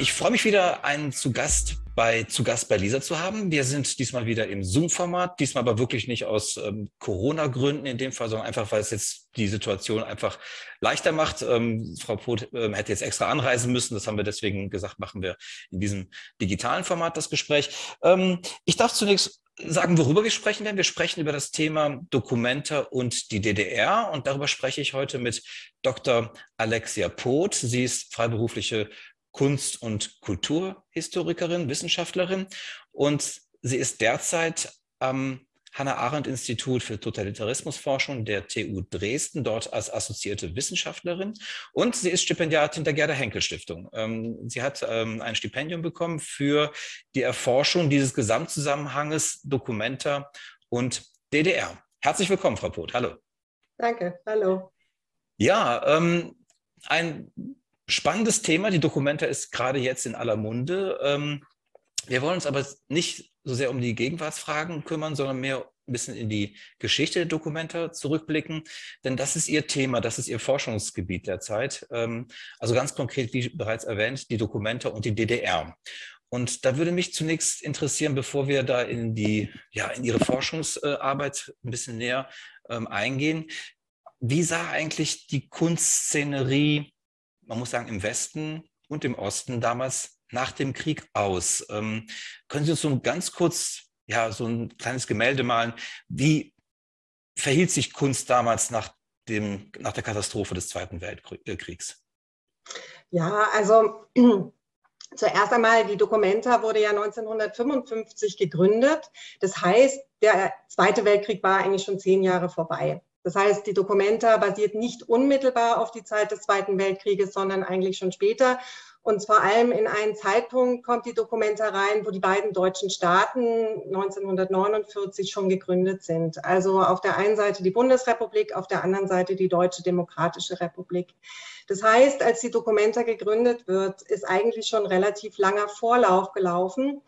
ich freue mich wieder, einen zu Gast bei zu Gast bei Lisa zu haben. Wir sind diesmal wieder im Zoom-Format, diesmal aber wirklich nicht aus ähm, Corona-Gründen in dem Fall, sondern einfach, weil es jetzt die Situation einfach leichter macht. Ähm, Frau Poth ähm, hätte jetzt extra anreisen müssen. Das haben wir deswegen gesagt, machen wir in diesem digitalen Format das Gespräch. Ähm, ich darf zunächst sagen, worüber wir sprechen werden. Wir sprechen über das Thema Dokumenta und die DDR. Und darüber spreche ich heute mit Dr. Alexia Poth. Sie ist freiberufliche Kunst- und Kulturhistorikerin, Wissenschaftlerin und sie ist derzeit am Hannah-Arendt-Institut für Totalitarismusforschung der TU Dresden, dort als assoziierte Wissenschaftlerin. Und sie ist Stipendiatin der Gerda Henkel Stiftung. Ähm, sie hat ähm, ein Stipendium bekommen für die Erforschung dieses Gesamtzusammenhanges Dokumenta und DDR. Herzlich willkommen, Frau Poth. Hallo. Danke. Hallo. Ja, ähm, ein spannendes Thema. Die Dokumenta ist gerade jetzt in aller Munde. Ähm, wir wollen uns aber nicht so sehr um die Gegenwartsfragen kümmern, sondern mehr ein bisschen in die Geschichte der Dokumenta zurückblicken, denn das ist Ihr Thema, das ist Ihr Forschungsgebiet derzeit. Ähm, also ganz konkret, wie bereits erwähnt, die Dokumenta und die DDR. Und da würde mich zunächst interessieren, bevor wir da in die, ja, in Ihre Forschungsarbeit ein bisschen näher ähm, eingehen, wie sah eigentlich die Kunstszenerie man muss sagen, im Westen und im Osten damals nach dem Krieg aus. Ähm, können Sie uns so ganz kurz, ja, so ein kleines Gemälde malen? Wie verhielt sich Kunst damals nach, dem, nach der Katastrophe des Zweiten Weltkriegs? Ja, also zuerst einmal, die Documenta wurde ja 1955 gegründet. Das heißt, der Zweite Weltkrieg war eigentlich schon zehn Jahre vorbei. Das heißt, die Documenta basiert nicht unmittelbar auf die Zeit des Zweiten Weltkrieges, sondern eigentlich schon später. Und vor allem in einen Zeitpunkt kommt die Documenta rein, wo die beiden deutschen Staaten 1949 schon gegründet sind. Also auf der einen Seite die Bundesrepublik, auf der anderen Seite die Deutsche Demokratische Republik. Das heißt, als die Documenta gegründet wird, ist eigentlich schon relativ langer Vorlauf gelaufen.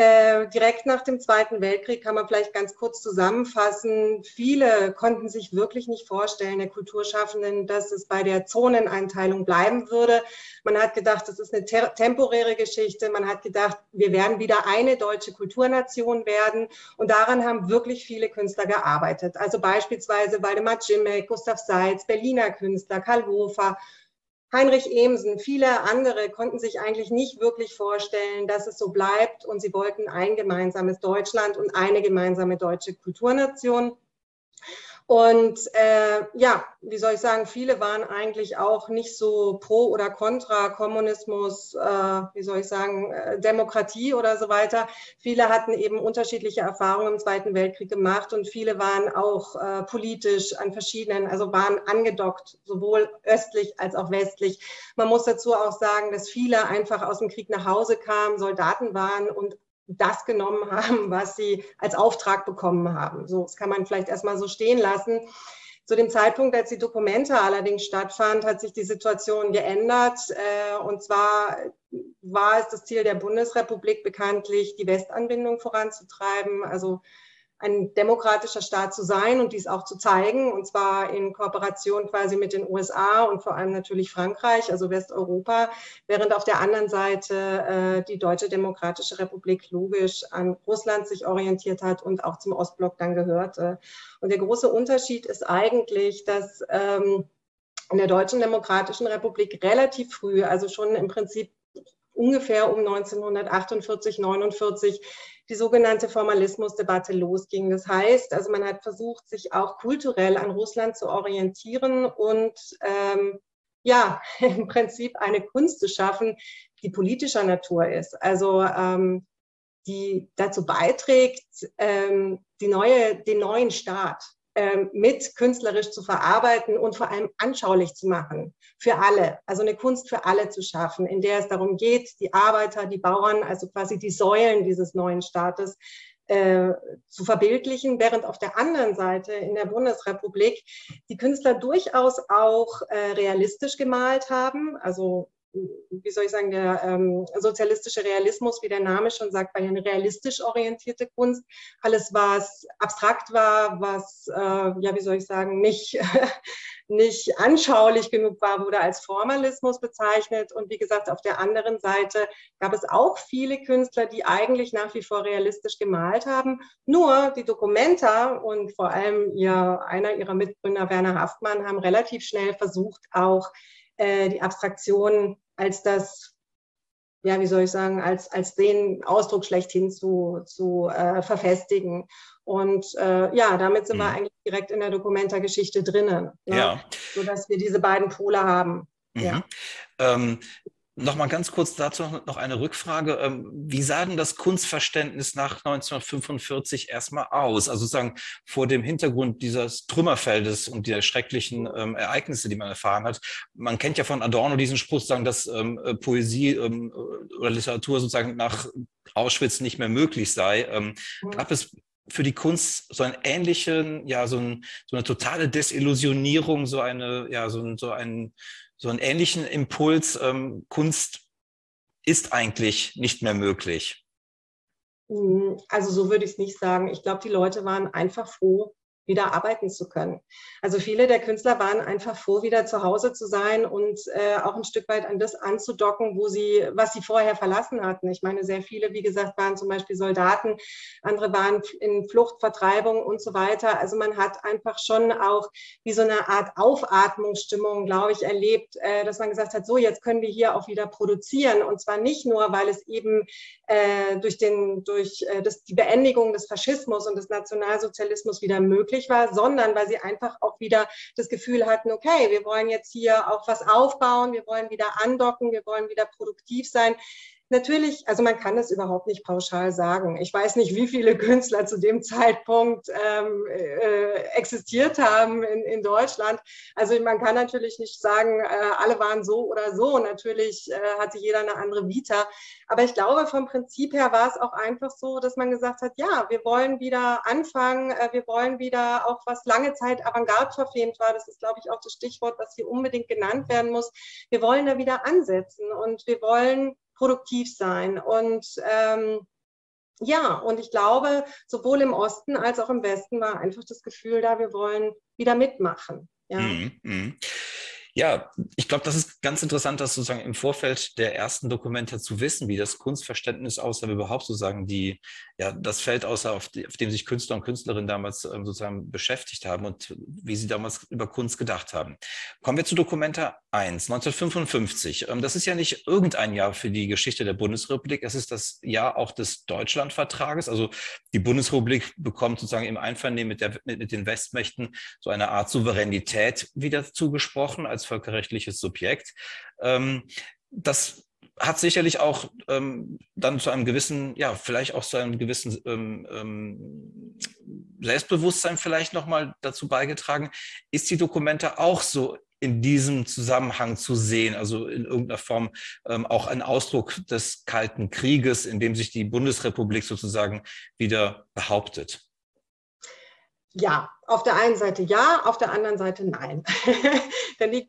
Äh, direkt nach dem Zweiten Weltkrieg kann man vielleicht ganz kurz zusammenfassen. Viele konnten sich wirklich nicht vorstellen, der Kulturschaffenden, dass es bei der Zoneneinteilung bleiben würde. Man hat gedacht, das ist eine temporäre Geschichte. Man hat gedacht, wir werden wieder eine deutsche Kulturnation werden. Und daran haben wirklich viele Künstler gearbeitet. Also beispielsweise Waldemar Cimek, Gustav Seitz, Berliner Künstler, Karl Hofer, Heinrich Emsen, viele andere konnten sich eigentlich nicht wirklich vorstellen, dass es so bleibt und sie wollten ein gemeinsames Deutschland und eine gemeinsame deutsche Kulturnation. Und äh, ja, wie soll ich sagen, viele waren eigentlich auch nicht so pro oder contra Kommunismus, äh, wie soll ich sagen, äh, Demokratie oder so weiter. Viele hatten eben unterschiedliche Erfahrungen im Zweiten Weltkrieg gemacht und viele waren auch äh, politisch an verschiedenen, also waren angedockt, sowohl östlich als auch westlich. Man muss dazu auch sagen, dass viele einfach aus dem Krieg nach Hause kamen, Soldaten waren und das genommen haben, was sie als Auftrag bekommen haben. So, das kann man vielleicht erstmal so stehen lassen. Zu dem Zeitpunkt, als die Dokumente allerdings stattfand, hat sich die Situation geändert. Äh, und zwar war es das Ziel der Bundesrepublik bekanntlich, die Westanbindung voranzutreiben, also ein demokratischer Staat zu sein und dies auch zu zeigen, und zwar in Kooperation quasi mit den USA und vor allem natürlich Frankreich, also Westeuropa, während auf der anderen Seite äh, die Deutsche Demokratische Republik logisch an Russland sich orientiert hat und auch zum Ostblock dann gehörte. Und der große Unterschied ist eigentlich, dass ähm, in der Deutschen Demokratischen Republik relativ früh, also schon im Prinzip ungefähr um 1948, 49 die sogenannte Formalismusdebatte losging. Das heißt, also man hat versucht, sich auch kulturell an Russland zu orientieren und ähm, ja, im Prinzip eine Kunst zu schaffen, die politischer Natur ist. Also ähm, die dazu beiträgt, ähm, die neue, den neuen Staat mit künstlerisch zu verarbeiten und vor allem anschaulich zu machen für alle. Also eine Kunst für alle zu schaffen, in der es darum geht, die Arbeiter, die Bauern, also quasi die Säulen dieses neuen Staates äh, zu verbildlichen, während auf der anderen Seite in der Bundesrepublik die Künstler durchaus auch äh, realistisch gemalt haben, also wie soll ich sagen, der ähm, sozialistische Realismus, wie der Name schon sagt, war ja eine realistisch orientierte Kunst. Alles, was abstrakt war, was, äh, ja, wie soll ich sagen, nicht, nicht anschaulich genug war, wurde als Formalismus bezeichnet. Und wie gesagt, auf der anderen Seite gab es auch viele Künstler, die eigentlich nach wie vor realistisch gemalt haben. Nur die Dokumenta und vor allem ihr, einer ihrer Mitgründer, Werner Haftmann, haben relativ schnell versucht, auch äh, die Abstraktion als das, ja, wie soll ich sagen, als, als den Ausdruck schlechthin zu, zu äh, verfestigen. Und äh, ja, damit sind mhm. wir eigentlich direkt in der Dokumenta-Geschichte drinnen, ne? ja. sodass wir diese beiden Pole haben. Mhm. Ja. Ähm, noch mal ganz kurz dazu noch eine Rückfrage. Ähm, wie sah denn das Kunstverständnis nach 1945 erstmal aus? Also sozusagen vor dem Hintergrund dieses Trümmerfeldes und der schrecklichen ähm, Ereignisse, die man erfahren hat. Man kennt ja von Adorno diesen Spruch, sagen, dass ähm, äh, Poesie ähm, oder Literatur sozusagen nach Auschwitz nicht mehr möglich sei. Ähm, gab es für die Kunst so einen ähnlichen, ja, so, ein, so eine totale Desillusionierung, so eine, ja, so, so ein so einen ähnlichen Impuls, ähm, Kunst ist eigentlich nicht mehr möglich? Hm, also so würde ich es nicht sagen. Ich glaube, die Leute waren einfach froh, wieder arbeiten zu können. Also viele der Künstler waren einfach froh, wieder zu Hause zu sein und äh, auch ein Stück weit an das anzudocken, wo sie, was sie vorher verlassen hatten. Ich meine, sehr viele, wie gesagt, waren zum Beispiel Soldaten, andere waren in Flucht, Vertreibung und so weiter. Also man hat einfach schon auch wie so eine Art Aufatmungsstimmung, glaube ich, erlebt, äh, dass man gesagt hat, so jetzt können wir hier auch wieder produzieren und zwar nicht nur, weil es eben äh, durch den durch äh, das, die Beendigung des Faschismus und des Nationalsozialismus wieder möglich möglich war, sondern weil sie einfach auch wieder das Gefühl hatten, okay, wir wollen jetzt hier auch was aufbauen, wir wollen wieder andocken, wir wollen wieder produktiv sein. Natürlich, also man kann das überhaupt nicht pauschal sagen. Ich weiß nicht, wie viele Künstler zu dem Zeitpunkt ähm, äh, existiert haben in, in Deutschland. Also man kann natürlich nicht sagen, äh, alle waren so oder so. Natürlich äh, hatte jeder eine andere Vita. Aber ich glaube, vom Prinzip her war es auch einfach so, dass man gesagt hat, ja, wir wollen wieder anfangen, äh, wir wollen wieder auch was lange Zeit Avantgarde verfemt war. Das ist, glaube ich, auch das Stichwort, was hier unbedingt genannt werden muss. Wir wollen da wieder ansetzen und wir wollen produktiv sein. Und ähm, ja, und ich glaube, sowohl im Osten als auch im Westen war einfach das Gefühl da, wir wollen wieder mitmachen. Ja. Mm, mm. Ja, ich glaube, das ist ganz interessant, das sozusagen im Vorfeld der ersten Dokumente zu wissen, wie das Kunstverständnis aussah, überhaupt sozusagen die, ja, das Feld aussah, auf, die, auf dem sich Künstler und Künstlerinnen damals ähm, sozusagen beschäftigt haben und wie sie damals über Kunst gedacht haben. Kommen wir zu Dokumenta 1, 1955. Ähm, das ist ja nicht irgendein Jahr für die Geschichte der Bundesrepublik, es ist das Jahr auch des Deutschlandvertrages. Also die Bundesrepublik bekommt sozusagen im Einvernehmen mit, der, mit, mit den Westmächten so eine Art Souveränität wieder zugesprochen als völkerrechtliches Subjekt. Ähm, das hat sicherlich auch ähm, dann zu einem gewissen, ja, vielleicht auch zu einem gewissen ähm, ähm, Selbstbewusstsein vielleicht nochmal dazu beigetragen. Ist die Dokumente auch so in diesem Zusammenhang zu sehen, also in irgendeiner Form ähm, auch ein Ausdruck des Kalten Krieges, in dem sich die Bundesrepublik sozusagen wieder behauptet? Ja, auf der einen Seite ja, auf der anderen Seite nein. Denn die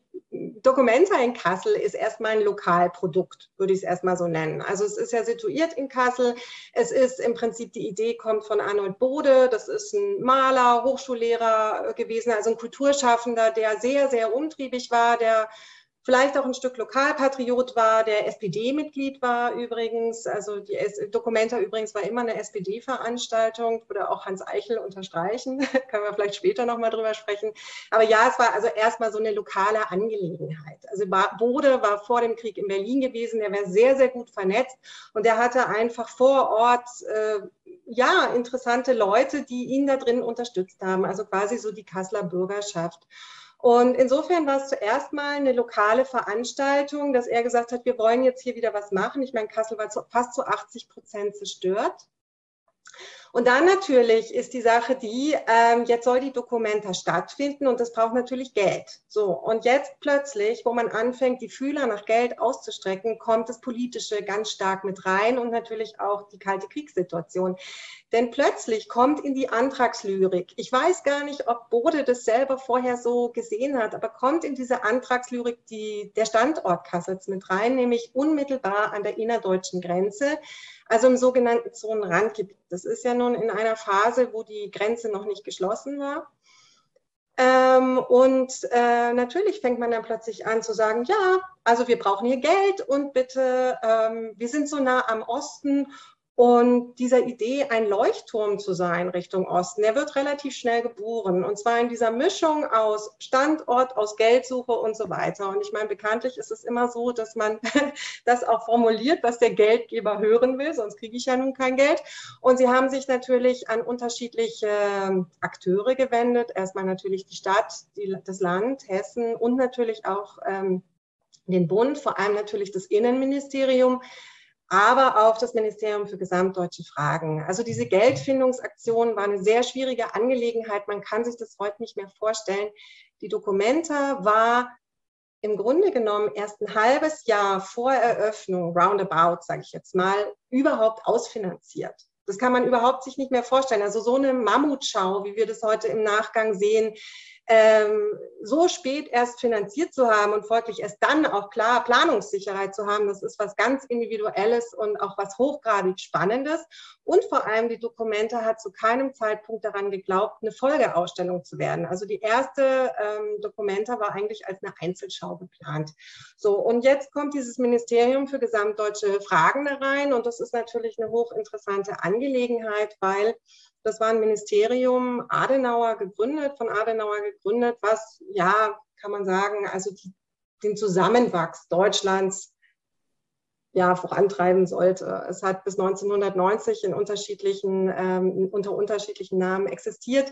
Documenta in Kassel ist erstmal ein Lokalprodukt, würde ich es erstmal so nennen. Also es ist ja situiert in Kassel. Es ist im Prinzip, die Idee kommt von Arnold Bode. Das ist ein Maler, Hochschullehrer gewesen, also ein Kulturschaffender, der sehr, sehr umtriebig war, der vielleicht auch ein Stück Lokalpatriot war, der SPD-Mitglied war übrigens. Also die Dokumenta übrigens war immer eine SPD-Veranstaltung, würde auch Hans Eichel unterstreichen. Können wir vielleicht später nochmal drüber sprechen. Aber ja, es war also erstmal so eine lokale Angelegenheit. Also Bode war vor dem Krieg in Berlin gewesen, der war sehr, sehr gut vernetzt und der hatte einfach vor Ort äh, ja, interessante Leute, die ihn da drin unterstützt haben. Also quasi so die Kasseler Bürgerschaft. Und insofern war es zuerst mal eine lokale Veranstaltung, dass er gesagt hat, wir wollen jetzt hier wieder was machen. Ich meine, Kassel war zu, fast zu 80 Prozent zerstört. Und dann natürlich ist die Sache die, ähm, jetzt soll die Dokumenta stattfinden und das braucht natürlich Geld. So, und jetzt plötzlich, wo man anfängt, die Fühler nach Geld auszustrecken, kommt das Politische ganz stark mit rein und natürlich auch die kalte Kriegssituation. Denn plötzlich kommt in die Antragslyrik, ich weiß gar nicht, ob Bode das selber vorher so gesehen hat, aber kommt in diese Antragslyrik die, der Standort Kassels mit rein, nämlich unmittelbar an der innerdeutschen Grenze, also im sogenannten Zonenrandgebiet. Das ist ja nun in einer Phase, wo die Grenze noch nicht geschlossen war. Ähm, und äh, natürlich fängt man dann plötzlich an zu sagen, ja, also wir brauchen hier Geld und bitte, ähm, wir sind so nah am Osten und dieser Idee, ein Leuchtturm zu sein Richtung Osten, der wird relativ schnell geboren. Und zwar in dieser Mischung aus Standort, aus Geldsuche und so weiter. Und ich meine, bekanntlich ist es immer so, dass man das auch formuliert, was der Geldgeber hören will, sonst kriege ich ja nun kein Geld. Und sie haben sich natürlich an unterschiedliche ähm, Akteure gewendet. Erstmal natürlich die Stadt, die, das Land, Hessen und natürlich auch ähm, den Bund, vor allem natürlich das Innenministerium aber auch das Ministerium für gesamtdeutsche Fragen. Also diese Geldfindungsaktion war eine sehr schwierige Angelegenheit. Man kann sich das heute nicht mehr vorstellen. Die Dokumenta war im Grunde genommen erst ein halbes Jahr vor Eröffnung, roundabout, sage ich jetzt mal, überhaupt ausfinanziert. Das kann man überhaupt sich nicht mehr vorstellen. Also so eine Mammutschau, wie wir das heute im Nachgang sehen, ähm, so spät erst finanziert zu haben und folglich erst dann auch klar Planungssicherheit zu haben, das ist was ganz Individuelles und auch was hochgradig Spannendes. Und vor allem die Dokumente hat zu keinem Zeitpunkt daran geglaubt, eine Folgeausstellung zu werden. Also die erste ähm, Dokumenta war eigentlich als eine Einzelschau geplant. So, und jetzt kommt dieses Ministerium für gesamtdeutsche Fragen da rein und das ist natürlich eine hochinteressante Angelegenheit, weil das war ein Ministerium Adenauer gegründet, von Adenauer gegründet, was, ja, kann man sagen, also die, den Zusammenwachs Deutschlands ja, vorantreiben sollte. Es hat bis 1990 in unterschiedlichen, ähm, unter unterschiedlichen Namen existiert.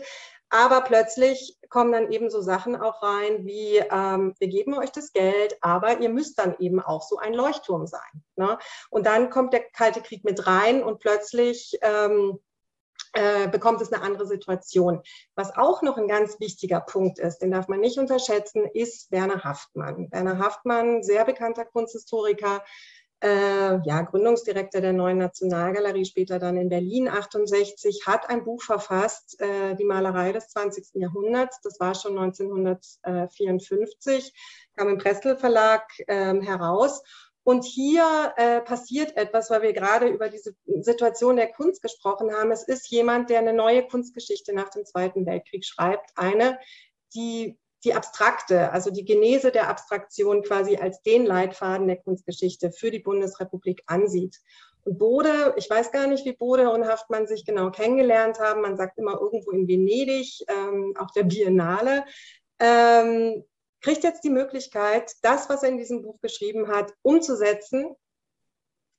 Aber plötzlich kommen dann eben so Sachen auch rein wie, ähm, wir geben euch das Geld, aber ihr müsst dann eben auch so ein Leuchtturm sein. Ne? Und dann kommt der Kalte Krieg mit rein und plötzlich ähm, äh, bekommt es eine andere Situation. Was auch noch ein ganz wichtiger Punkt ist, den darf man nicht unterschätzen, ist Werner Haftmann. Werner Haftmann, sehr bekannter Kunsthistoriker, äh, ja, Gründungsdirektor der neuen Nationalgalerie, später dann in Berlin 68, hat ein Buch verfasst, äh, die Malerei des 20. Jahrhunderts. Das war schon 1954, kam im Prestel Verlag äh, heraus. Und hier äh, passiert etwas, weil wir gerade über diese Situation der Kunst gesprochen haben. Es ist jemand, der eine neue Kunstgeschichte nach dem Zweiten Weltkrieg schreibt. Eine, die die abstrakte, also die Genese der Abstraktion quasi als den Leitfaden der Kunstgeschichte für die Bundesrepublik ansieht. Und Bode, ich weiß gar nicht, wie Bode und Haftmann sich genau kennengelernt haben. Man sagt immer irgendwo in Venedig, ähm, auf der Biennale. Ähm, kriegt jetzt die Möglichkeit, das, was er in diesem Buch geschrieben hat, umzusetzen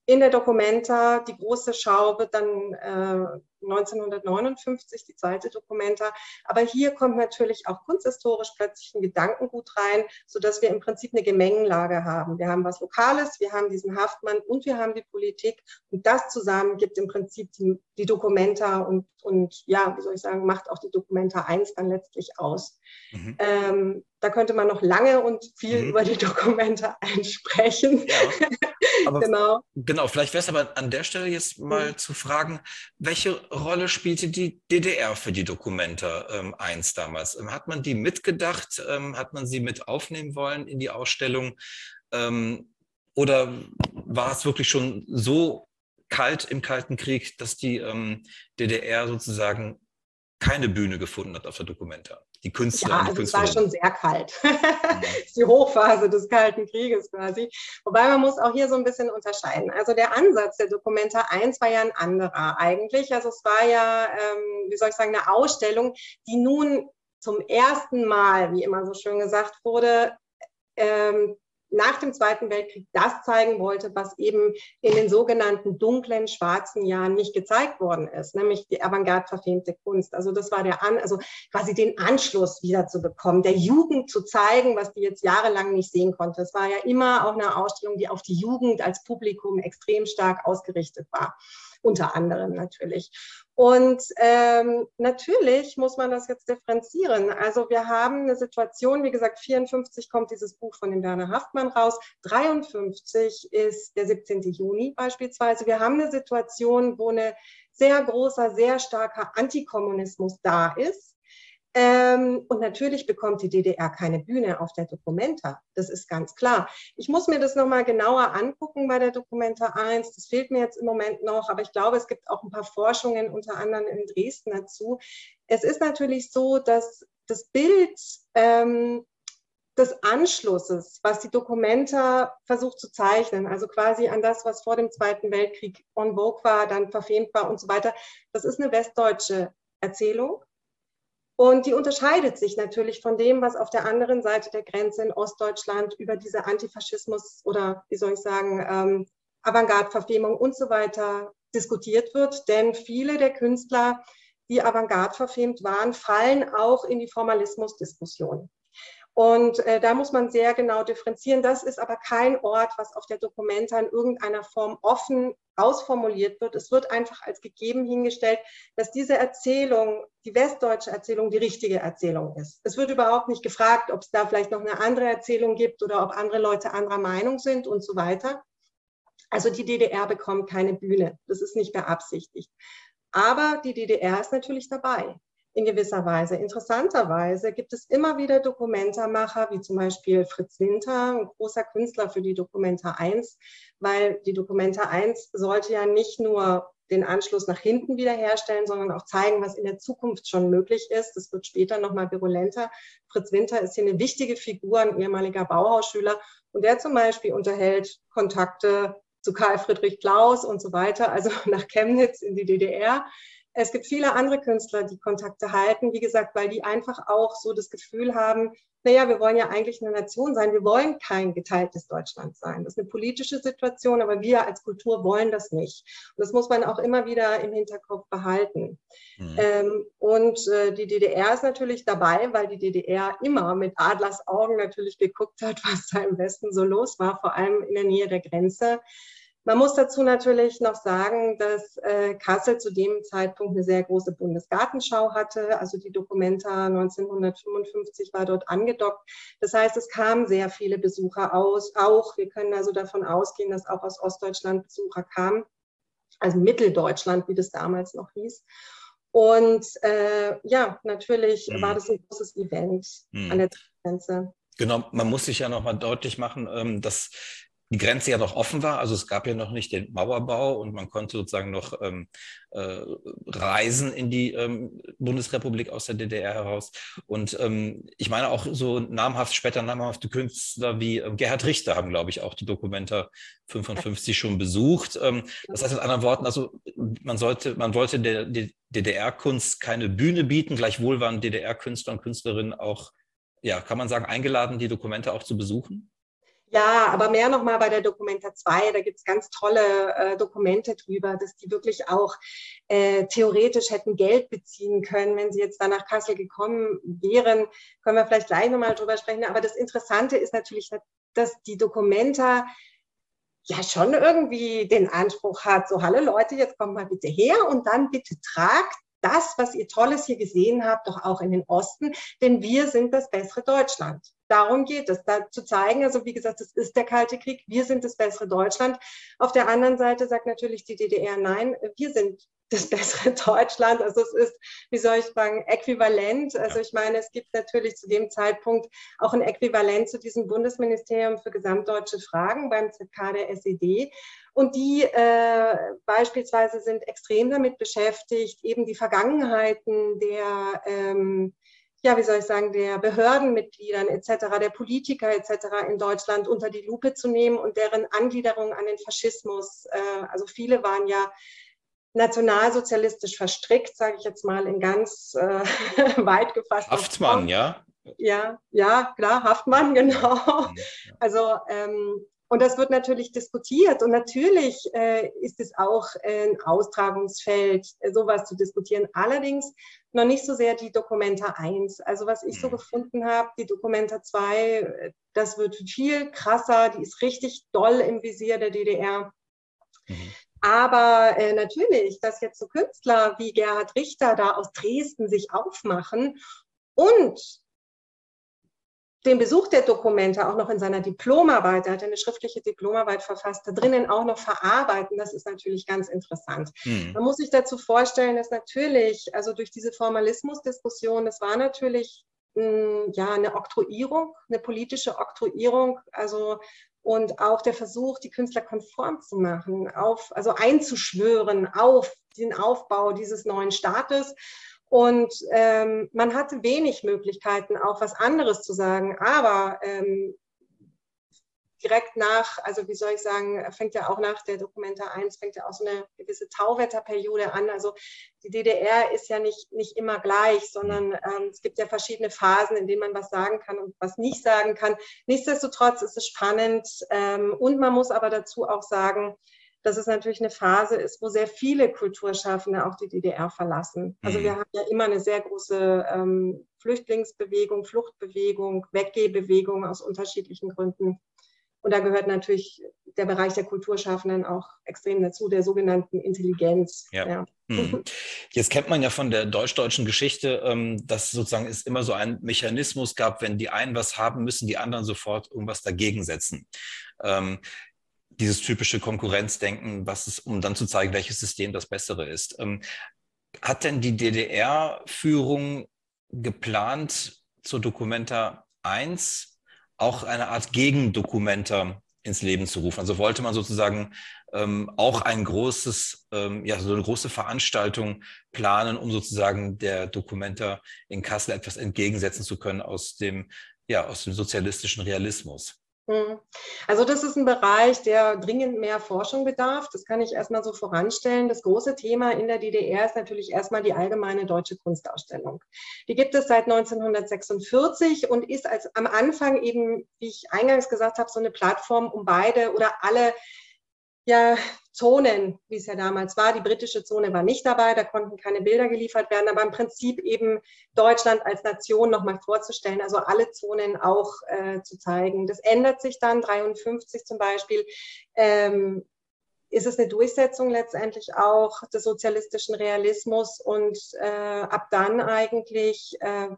in der Documenta. Die große Schau wird dann äh, 1959, die zweite Documenta. Aber hier kommt natürlich auch kunsthistorisch plötzlich ein Gedankengut rein, sodass wir im Prinzip eine Gemengenlage haben. Wir haben was Lokales, wir haben diesen Haftmann und wir haben die Politik. Und das zusammen gibt im Prinzip die, die Documenta und, und ja, wie soll ich sagen, macht auch die Documenta 1 dann letztlich aus. Mhm. Ähm, da könnte man noch lange und viel mhm. über die Dokumente einsprechen. Ja, genau. Genau, vielleicht wäre es aber an der Stelle jetzt mal mhm. zu fragen, welche Rolle spielte die DDR für die Dokumente ähm, 1 damals? Ähm, hat man die mitgedacht? Ähm, hat man sie mit aufnehmen wollen in die Ausstellung? Ähm, oder war es wirklich schon so kalt im Kalten Krieg, dass die ähm, DDR sozusagen keine Bühne gefunden hat auf der Dokumenta? Die Künstler. Ja, also es war schon sehr kalt. ist die Hochphase des Kalten Krieges quasi. Wobei man muss auch hier so ein bisschen unterscheiden. Also der Ansatz der Dokumenta 1 war ja ein anderer eigentlich. Also es war ja, ähm, wie soll ich sagen, eine Ausstellung, die nun zum ersten Mal, wie immer so schön gesagt wurde, ähm, nach dem Zweiten Weltkrieg das zeigen wollte, was eben in den sogenannten dunklen, schwarzen Jahren nicht gezeigt worden ist, nämlich die avantgarde verfemte Kunst. Also das war der An, also quasi den Anschluss wieder zu bekommen, der Jugend zu zeigen, was die jetzt jahrelang nicht sehen konnte. Es war ja immer auch eine Ausstellung, die auf die Jugend als Publikum extrem stark ausgerichtet war, unter anderem natürlich. Und ähm, natürlich muss man das jetzt differenzieren. Also wir haben eine Situation, wie gesagt, 54 kommt dieses Buch von dem Werner Haftmann raus, 53 ist der 17. Juni beispielsweise. Wir haben eine Situation, wo eine sehr großer, sehr starker Antikommunismus da ist. Ähm, und natürlich bekommt die DDR keine Bühne auf der Documenta. Das ist ganz klar. Ich muss mir das nochmal genauer angucken bei der Documenta 1. Das fehlt mir jetzt im Moment noch, aber ich glaube, es gibt auch ein paar Forschungen, unter anderem in Dresden dazu. Es ist natürlich so, dass das Bild ähm, des Anschlusses, was die Documenta versucht zu zeichnen, also quasi an das, was vor dem Zweiten Weltkrieg on vogue war, dann verfemt war und so weiter, das ist eine westdeutsche Erzählung. Und die unterscheidet sich natürlich von dem, was auf der anderen Seite der Grenze in Ostdeutschland über diese Antifaschismus oder wie soll ich sagen, ähm, Avantgarde-Verfemung und so weiter diskutiert wird. Denn viele der Künstler, die Avantgarde verfemt waren, fallen auch in die Formalismusdiskussion. Und äh, da muss man sehr genau differenzieren. Das ist aber kein Ort, was auf der Dokumenta in irgendeiner Form offen ausformuliert wird. Es wird einfach als gegeben hingestellt, dass diese Erzählung, die westdeutsche Erzählung, die richtige Erzählung ist. Es wird überhaupt nicht gefragt, ob es da vielleicht noch eine andere Erzählung gibt oder ob andere Leute anderer Meinung sind und so weiter. Also die DDR bekommt keine Bühne. Das ist nicht beabsichtigt. Aber die DDR ist natürlich dabei in gewisser Weise. Interessanterweise gibt es immer wieder Dokumentarmacher, wie zum Beispiel Fritz Winter, ein großer Künstler für die Dokumenta 1, weil die Dokumenta 1 sollte ja nicht nur den Anschluss nach hinten wiederherstellen, sondern auch zeigen, was in der Zukunft schon möglich ist. Das wird später nochmal virulenter. Fritz Winter ist hier eine wichtige Figur, ein ehemaliger Bauhausschüler. Und der zum Beispiel unterhält Kontakte zu Karl Friedrich Klaus und so weiter, also nach Chemnitz in die DDR. Es gibt viele andere Künstler, die Kontakte halten, wie gesagt, weil die einfach auch so das Gefühl haben, naja, wir wollen ja eigentlich eine Nation sein, wir wollen kein geteiltes Deutschland sein. Das ist eine politische Situation, aber wir als Kultur wollen das nicht. Und das muss man auch immer wieder im Hinterkopf behalten. Mhm. Ähm, und äh, die DDR ist natürlich dabei, weil die DDR immer mit Adlers Augen natürlich geguckt hat, was da im Westen so los war, vor allem in der Nähe der Grenze. Man muss dazu natürlich noch sagen, dass äh, Kassel zu dem Zeitpunkt eine sehr große Bundesgartenschau hatte. Also die Dokumenta 1955 war dort angedockt. Das heißt, es kamen sehr viele Besucher aus. Auch, wir können also davon ausgehen, dass auch aus Ostdeutschland Besucher kamen. Also Mitteldeutschland, wie das damals noch hieß. Und äh, ja, natürlich mhm. war das ein großes Event mhm. an der Grenze. Genau, man muss sich ja nochmal deutlich machen, ähm, dass die Grenze ja noch offen war. Also es gab ja noch nicht den Mauerbau und man konnte sozusagen noch ähm, äh, reisen in die ähm, Bundesrepublik aus der DDR heraus. Und ähm, ich meine auch so namhaft, später namhafte Künstler wie äh, Gerhard Richter haben, glaube ich, auch die Dokumenta 55 schon besucht. Ähm, das heißt mit anderen Worten, also man sollte, man wollte der, der DDR-Kunst keine Bühne bieten. Gleichwohl waren DDR-Künstler und Künstlerinnen auch, ja, kann man sagen, eingeladen, die Dokumente auch zu besuchen? Ja, aber mehr nochmal bei der Dokumenta 2, da gibt es ganz tolle äh, Dokumente drüber, dass die wirklich auch äh, theoretisch hätten Geld beziehen können, wenn sie jetzt da nach Kassel gekommen wären. Können wir vielleicht gleich nochmal drüber sprechen. Aber das Interessante ist natürlich, dass die Dokumenta ja schon irgendwie den Anspruch hat, so, hallo Leute, jetzt kommt mal bitte her und dann bitte tragt das, was ihr Tolles hier gesehen habt, doch auch in den Osten, denn wir sind das bessere Deutschland. Darum geht es, da zu zeigen, also wie gesagt, es ist der Kalte Krieg, wir sind das bessere Deutschland. Auf der anderen Seite sagt natürlich die DDR, nein, wir sind das bessere Deutschland. Also es ist, wie soll ich sagen, äquivalent. Also ich meine, es gibt natürlich zu dem Zeitpunkt auch ein Äquivalent zu diesem Bundesministerium für gesamtdeutsche Fragen beim ZK der SED. Und die äh, beispielsweise sind extrem damit beschäftigt, eben die Vergangenheiten der ähm, ja, wie soll ich sagen, der Behördenmitgliedern etc., der Politiker etc. in Deutschland unter die Lupe zu nehmen und deren Angliederung an den Faschismus. Äh, also viele waren ja nationalsozialistisch verstrickt, sage ich jetzt mal in ganz äh, weit gefasst. Haftmann, ja? Ja, ja, klar, Haftmann, genau. Also ähm, und das wird natürlich diskutiert. Und natürlich äh, ist es auch ein Austragungsfeld, äh, sowas zu diskutieren. Allerdings noch nicht so sehr die Dokumenta 1. Also was ich so mhm. gefunden habe, die Dokumenta 2, äh, das wird viel krasser. Die ist richtig doll im Visier der DDR. Mhm. Aber äh, natürlich, dass jetzt so Künstler wie Gerhard Richter da aus Dresden sich aufmachen und den Besuch der Dokumente auch noch in seiner Diplomarbeit, er hat eine schriftliche Diplomarbeit verfasst, da drinnen auch noch verarbeiten, das ist natürlich ganz interessant. Mhm. Man muss sich dazu vorstellen, dass natürlich, also durch diese Formalismusdiskussion, das war natürlich mh, hm, ja eine Oktroyierung, eine politische Oktroyierung, also und auch der Versuch, die Künstler konform zu machen, auf, also einzuschwören auf den Aufbau dieses neuen Staates. Und ähm, man hatte wenig Möglichkeiten, auch was anderes zu sagen. Aber ähm, direkt nach, also wie soll ich sagen, fängt ja auch nach der Dokumenta 1, fängt ja auch so eine gewisse Tauwetterperiode an. Also die DDR ist ja nicht, nicht immer gleich, sondern ähm, es gibt ja verschiedene Phasen, in denen man was sagen kann und was nicht sagen kann. Nichtsdestotrotz ist es spannend ähm, und man muss aber dazu auch sagen, dass es natürlich eine Phase ist, wo sehr viele Kulturschaffende auch die DDR verlassen. Also mhm. wir haben ja immer eine sehr große ähm, Flüchtlingsbewegung, Fluchtbewegung, Weggehbewegung aus unterschiedlichen Gründen. Und da gehört natürlich der Bereich der Kulturschaffenden auch extrem dazu, der sogenannten Intelligenz. Ja. ja. Hm. Jetzt kennt man ja von der deutsch-deutschen Geschichte, ähm, dass sozusagen es immer so einen Mechanismus gab, wenn die einen was haben, müssen die anderen sofort irgendwas dagegen setzen. Dieses typische Konkurrenzdenken, was ist, um dann zu zeigen, welches System das bessere ist. Ähm, hat denn die DDR-Führung geplant, zur Dokumenta 1 auch eine Art Gegendokumenta ins Leben zu rufen? Also wollte man sozusagen ähm, auch ein großes, ähm, ja, so eine große Veranstaltung planen, um sozusagen der Dokumenta in Kassel etwas entgegensetzen zu können aus dem, ja, aus dem sozialistischen Realismus? Hm. Also das ist ein Bereich, der dringend mehr Forschung bedarf. Das kann ich erstmal so voranstellen. Das große Thema in der DDR ist natürlich erstmal die allgemeine deutsche Kunstausstellung. Die gibt es seit 1946 und ist als am Anfang eben, wie ich eingangs gesagt habe, so eine Plattform, um beide oder alle ja, Zonen, wie es ja damals war. Die britische Zone war nicht dabei, da konnten keine Bilder geliefert werden, aber im Prinzip eben Deutschland als Nation nochmal vorzustellen, also alle Zonen auch äh, zu zeigen. Das ändert sich dann, 53 zum Beispiel. Ähm, ist es eine Durchsetzung letztendlich auch des sozialistischen Realismus und äh, ab dann eigentlich äh,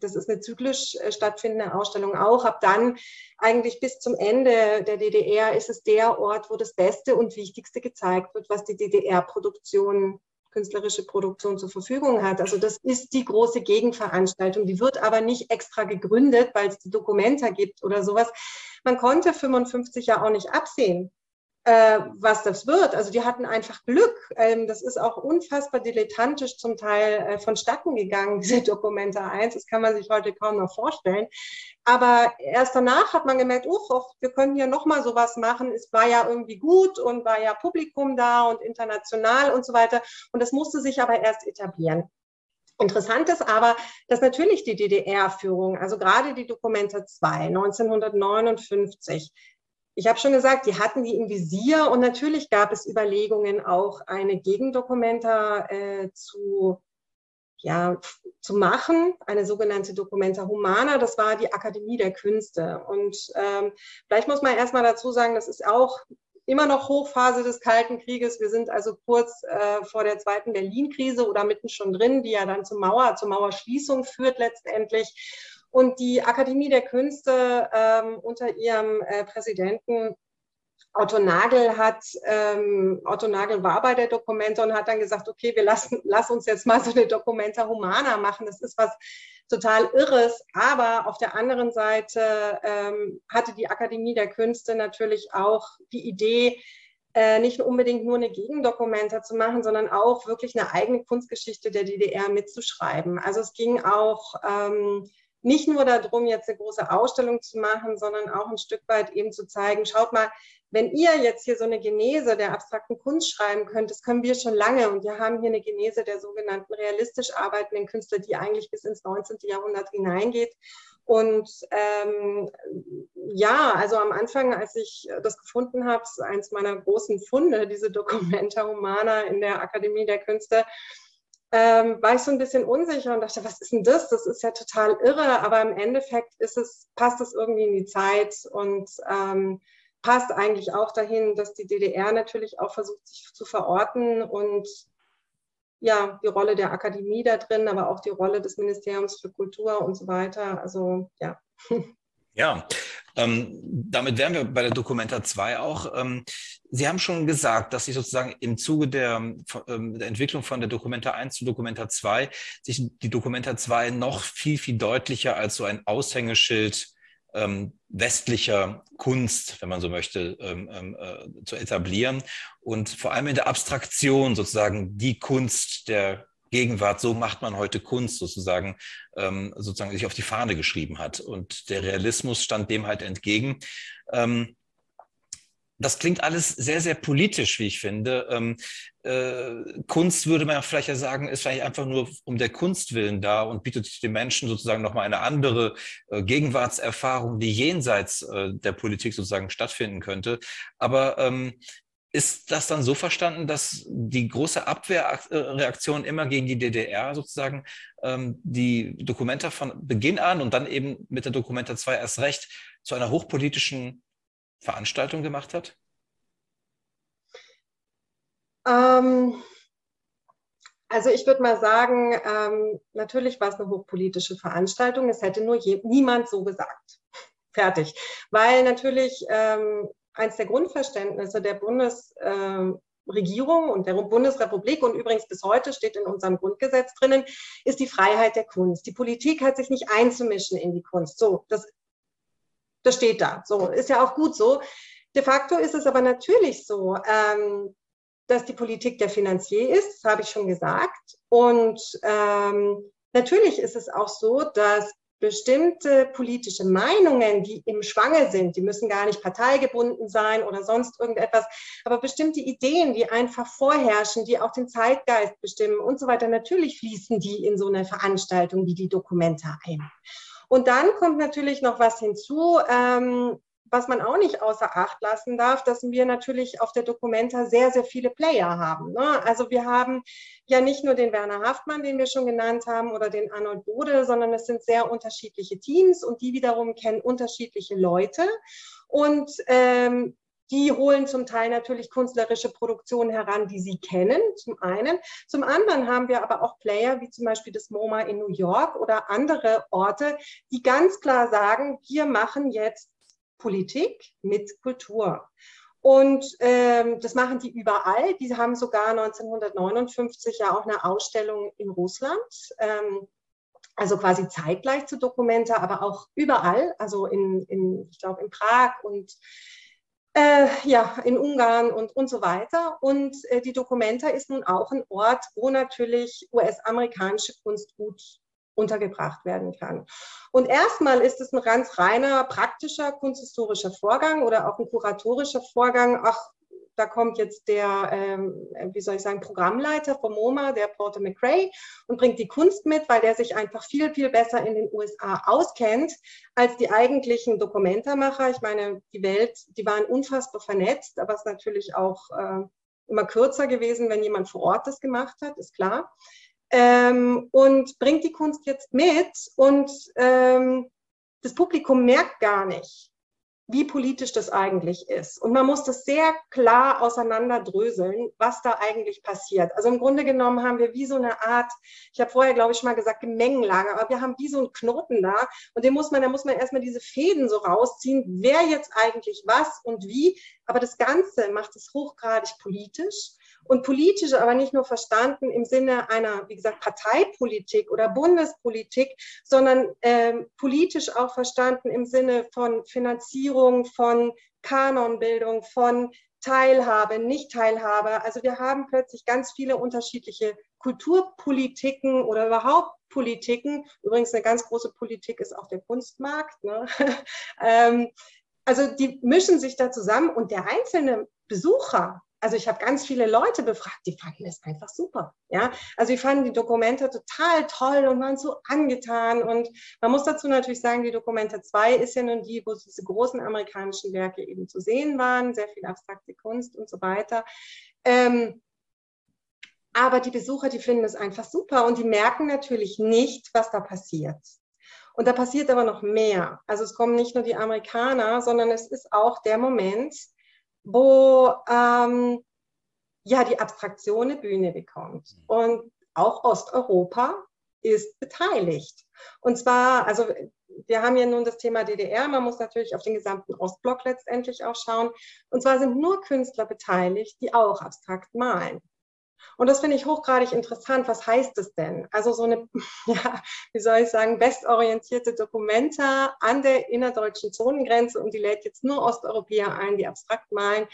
das ist eine zyklisch äh, stattfindende Ausstellung auch. Ab dann eigentlich bis zum Ende der DDR ist es der Ort, wo das Beste und Wichtigste gezeigt wird, was die DDR-Produktion künstlerische Produktion zur Verfügung hat. Also das ist die große Gegenveranstaltung. Die wird aber nicht extra gegründet, weil es die Dokumenta gibt oder sowas. Man konnte 55 ja auch nicht absehen, äh, was das wird. Also die hatten einfach Glück. Ähm, das ist auch unfassbar dilettantisch zum Teil äh, vonstatten gegangen, diese Dokumente 1. Das kann man sich heute kaum noch vorstellen. Aber erst danach hat man gemerkt, oh, wir können hier nochmal sowas machen. Es war ja irgendwie gut und war ja Publikum da und international und so weiter. Und das musste sich aber erst etablieren. Interessant ist aber, dass natürlich die DDR-Führung, also gerade die Dokumente 2, 1959, ich habe schon gesagt, die hatten die im Visier und natürlich gab es Überlegungen, auch eine Gegendokumenta äh, zu, ja, zu machen, eine sogenannte Documenta Humana. Das war die Akademie der Künste. Und ähm, vielleicht muss man erstmal dazu sagen, das ist auch immer noch Hochphase des Kalten Krieges. Wir sind also kurz äh, vor der zweiten Berlin-Krise oder mitten schon drin, die ja dann zur Mauer, zur Mauerschließung führt letztendlich. Und die Akademie der Künste ähm, unter ihrem äh, Präsidenten Otto Nagel hat, ähm, Otto Nagel war bei der Dokumente und hat dann gesagt, okay, wir lassen, lass uns jetzt mal so eine Documenta Humana machen. Das ist was total Irres. Aber auf der anderen Seite ähm, hatte die Akademie der Künste natürlich auch die Idee, äh, nicht unbedingt nur eine Gegendokumenta zu machen, sondern auch wirklich eine eigene Kunstgeschichte der DDR mitzuschreiben. Also es ging auch ähm, nicht nur darum, jetzt eine große Ausstellung zu machen, sondern auch ein Stück weit eben zu zeigen, schaut mal, wenn ihr jetzt hier so eine Genese der abstrakten Kunst schreiben könnt, das können wir schon lange und wir haben hier eine Genese der sogenannten realistisch arbeitenden Künstler, die eigentlich bis ins 19. Jahrhundert hineingeht. Und ähm, ja, also am Anfang, als ich das gefunden habe, ist eins meiner großen Funde, diese Documenta Humana in der Akademie der Künste, ähm, war ich so ein bisschen unsicher und dachte, was ist denn das? Das ist ja total irre, aber im Endeffekt ist es, passt es irgendwie in die Zeit und ähm, passt eigentlich auch dahin, dass die DDR natürlich auch versucht, sich zu verorten und ja, die Rolle der Akademie da drin, aber auch die Rolle des Ministeriums für Kultur und so weiter. Also ja. Ja, ähm, damit wären wir bei der Dokumenta 2 auch. Ähm, Sie haben schon gesagt, dass sich sozusagen im Zuge der, ähm, der, Entwicklung von der Dokumenta 1 zu Dokumenta 2 sich die Dokumenta 2 noch viel, viel deutlicher als so ein Aushängeschild ähm, westlicher Kunst, wenn man so möchte, ähm, äh, zu etablieren und vor allem in der Abstraktion sozusagen die Kunst der Gegenwart, so macht man heute Kunst sozusagen, ähm, sozusagen sich auf die Fahne geschrieben hat. Und der Realismus stand dem halt entgegen. Ähm, das klingt alles sehr, sehr politisch, wie ich finde. Ähm, äh, Kunst würde man vielleicht ja sagen, ist vielleicht einfach nur um der Kunst willen da und bietet den Menschen sozusagen nochmal eine andere äh, Gegenwartserfahrung, die jenseits äh, der Politik sozusagen stattfinden könnte. Aber ähm, ist das dann so verstanden, dass die große Abwehrreaktion immer gegen die DDR sozusagen ähm, die Dokumenta von Beginn an und dann eben mit der Dokumenta 2 erst recht zu einer hochpolitischen Veranstaltung gemacht hat? Ähm, also ich würde mal sagen, ähm, natürlich war es eine hochpolitische Veranstaltung. Es hätte nur je, niemand so gesagt. Fertig. Weil natürlich ähm, eins der Grundverständnisse der Bundesregierung ähm, und der Bundesrepublik und übrigens bis heute steht in unserem Grundgesetz drinnen, ist die Freiheit der Kunst. Die Politik hat sich nicht einzumischen in die Kunst. So, das das steht da. So, ist ja auch gut so. De facto ist es aber natürlich so, ähm, dass die Politik der Finanzier ist, das habe ich schon gesagt. Und ähm, natürlich ist es auch so, dass bestimmte politische Meinungen, die im Schwange sind, die müssen gar nicht parteigebunden sein oder sonst irgendetwas, aber bestimmte Ideen, die einfach vorherrschen, die auch den Zeitgeist bestimmen und so weiter, natürlich fließen die in so eine Veranstaltung wie die Dokumente ein. Und dann kommt natürlich noch was hinzu, ähm, was man auch nicht außer Acht lassen darf, dass wir natürlich auf der Documenta sehr, sehr viele Player haben. Ne? Also wir haben ja nicht nur den Werner Haftmann, den wir schon genannt haben, oder den Arnold Bode, sondern es sind sehr unterschiedliche Teams und die wiederum kennen unterschiedliche Leute. Und ähm, die holen zum Teil natürlich künstlerische Produktionen heran, die sie kennen, zum einen. Zum anderen haben wir aber auch Player wie zum Beispiel das MoMA in New York oder andere Orte, die ganz klar sagen, wir machen jetzt Politik mit Kultur. Und ähm, das machen die überall. Die haben sogar 1959 ja auch eine Ausstellung in Russland. Ähm, also quasi zeitgleich zu Dokumenta, aber auch überall, also in, in ich glaube in Prag und äh, ja, in Ungarn und, und so weiter. Und äh, die Documenta ist nun auch ein Ort, wo natürlich US-amerikanische Kunst gut untergebracht werden kann. Und erstmal ist es ein ganz reiner praktischer kunsthistorischer Vorgang oder auch ein kuratorischer Vorgang. Ach, da kommt jetzt der, ähm, wie soll ich sagen, Programmleiter vom MoMA, der Porter McRae, und bringt die Kunst mit, weil der sich einfach viel, viel besser in den USA auskennt als die eigentlichen Dokumentarmacher. Ich meine, die Welt, die waren unfassbar vernetzt, aber es ist natürlich auch äh, immer kürzer gewesen, wenn jemand vor Ort das gemacht hat, ist klar. Ähm, und bringt die Kunst jetzt mit und ähm, das Publikum merkt gar nicht, wie politisch das eigentlich ist. Und man muss das sehr klar auseinanderdröseln, was da eigentlich passiert. Also im Grunde genommen haben wir wie so eine Art, ich habe vorher, glaube ich, schon mal gesagt, Gemengenlage, aber wir haben wie so einen Knoten da und den muss man, da muss man erstmal diese Fäden so rausziehen, wer jetzt eigentlich was und wie. Aber das Ganze macht es hochgradig politisch und politisch aber nicht nur verstanden im Sinne einer, wie gesagt, Parteipolitik oder Bundespolitik, sondern ähm, politisch auch verstanden im Sinne von Finanzierung, von Kanonbildung, von Teilhabe, Nicht-Teilhabe. Also wir haben plötzlich ganz viele unterschiedliche Kulturpolitiken oder überhaupt Politiken. Übrigens eine ganz große Politik ist auch der Kunstmarkt. Ne? ähm, also die mischen sich da zusammen und der einzelne Besucher, also ich habe ganz viele Leute befragt, die fanden es einfach super. Ja, also die fanden die Dokumente total toll und waren so angetan. Und man muss dazu natürlich sagen, die Dokumente 2 ist ja nun die, wo diese großen amerikanischen Werke eben zu sehen waren, sehr viel abstrakte Kunst und so weiter. Ähm, aber die Besucher, die finden es einfach super und die merken natürlich nicht, was da passiert. Und da passiert aber noch mehr. Also es kommen nicht nur die Amerikaner, sondern es ist auch der Moment, wo ähm, ja die Abstraktion eine Bühne bekommt. Mhm. Und auch Osteuropa ist beteiligt. Und zwar, also wir haben ja nun das Thema DDR, man muss natürlich auf den gesamten Ostblock letztendlich auch schauen. Und zwar sind nur Künstler beteiligt, die auch abstrakt malen. Und das finde ich hochgradig interessant. Was heißt das denn? Also so eine, ja, wie soll ich sagen, bestorientierte Dokumenta an der innerdeutschen Zonengrenze und die lädt jetzt nur Osteuropäer ein, die abstrakt malen.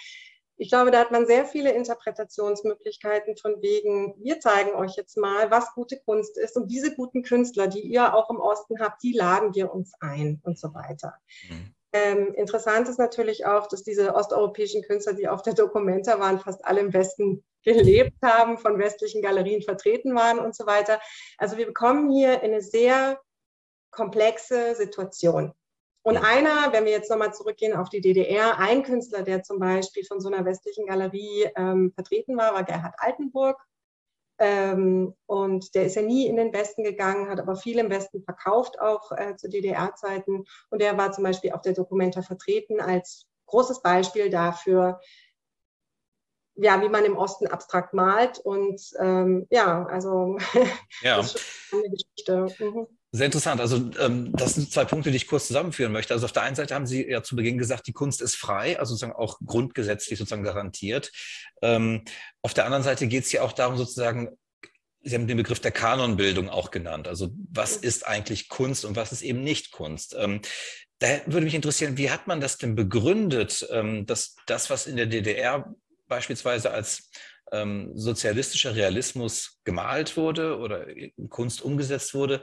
Ich glaube, da hat man sehr viele Interpretationsmöglichkeiten von wegen, wir zeigen euch jetzt mal, was gute Kunst ist. Und diese guten Künstler, die ihr auch im Osten habt, die laden wir uns ein und so weiter. Mhm. Ähm, interessant ist natürlich auch, dass diese osteuropäischen Künstler, die auf der Documenta waren, fast alle im Westen gelebt haben, von westlichen Galerien vertreten waren und so weiter. Also wir bekommen hier eine sehr komplexe Situation. Und einer, wenn wir jetzt nochmal zurückgehen auf die DDR, ein Künstler, der zum Beispiel von so einer westlichen Galerie ähm, vertreten war, war Gerhard Altenburg. Ähm, und der ist ja nie in den Westen gegangen, hat aber viel im Westen verkauft, auch äh, zu DDR-Zeiten. Und der war zum Beispiel auf der Dokumenta vertreten als großes Beispiel dafür, ja, wie man im Osten abstrakt malt. Und ähm, ja, also ja. das ist schon eine Geschichte. Mhm. Sehr interessant. Also ähm, das sind zwei Punkte, die ich kurz zusammenführen möchte. Also auf der einen Seite haben Sie ja zu Beginn gesagt, die Kunst ist frei, also sozusagen auch grundgesetzlich sozusagen garantiert. Ähm, auf der anderen Seite geht es ja auch darum, sozusagen, Sie haben den Begriff der Kanonbildung auch genannt. Also was ist eigentlich Kunst und was ist eben nicht Kunst? Ähm, da würde mich interessieren, wie hat man das denn begründet, ähm, dass das, was in der DDR beispielsweise als ähm, sozialistischer Realismus gemalt wurde oder in Kunst umgesetzt wurde,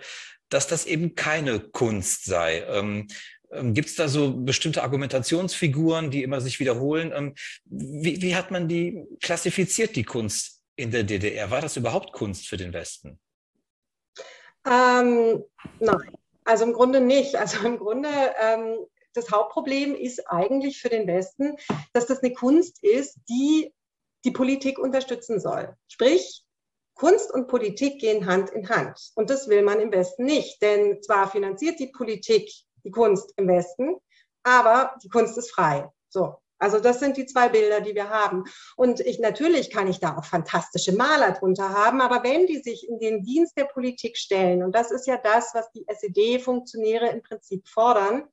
dass das eben keine Kunst sei. Ähm, ähm, Gibt es da so bestimmte Argumentationsfiguren, die immer sich wiederholen? Ähm, wie, wie hat man die klassifiziert, die Kunst in der DDR? War das überhaupt Kunst für den Westen? Ähm, nein, also im Grunde nicht. Also im Grunde, ähm, das Hauptproblem ist eigentlich für den Westen, dass das eine Kunst ist, die die Politik unterstützen soll. Sprich, Kunst und Politik gehen Hand in Hand. Und das will man im Westen nicht. Denn zwar finanziert die Politik die Kunst im Westen, aber die Kunst ist frei. So. Also das sind die zwei Bilder, die wir haben. Und ich, natürlich kann ich da auch fantastische Maler drunter haben, aber wenn die sich in den Dienst der Politik stellen, und das ist ja das, was die SED-Funktionäre im Prinzip fordern,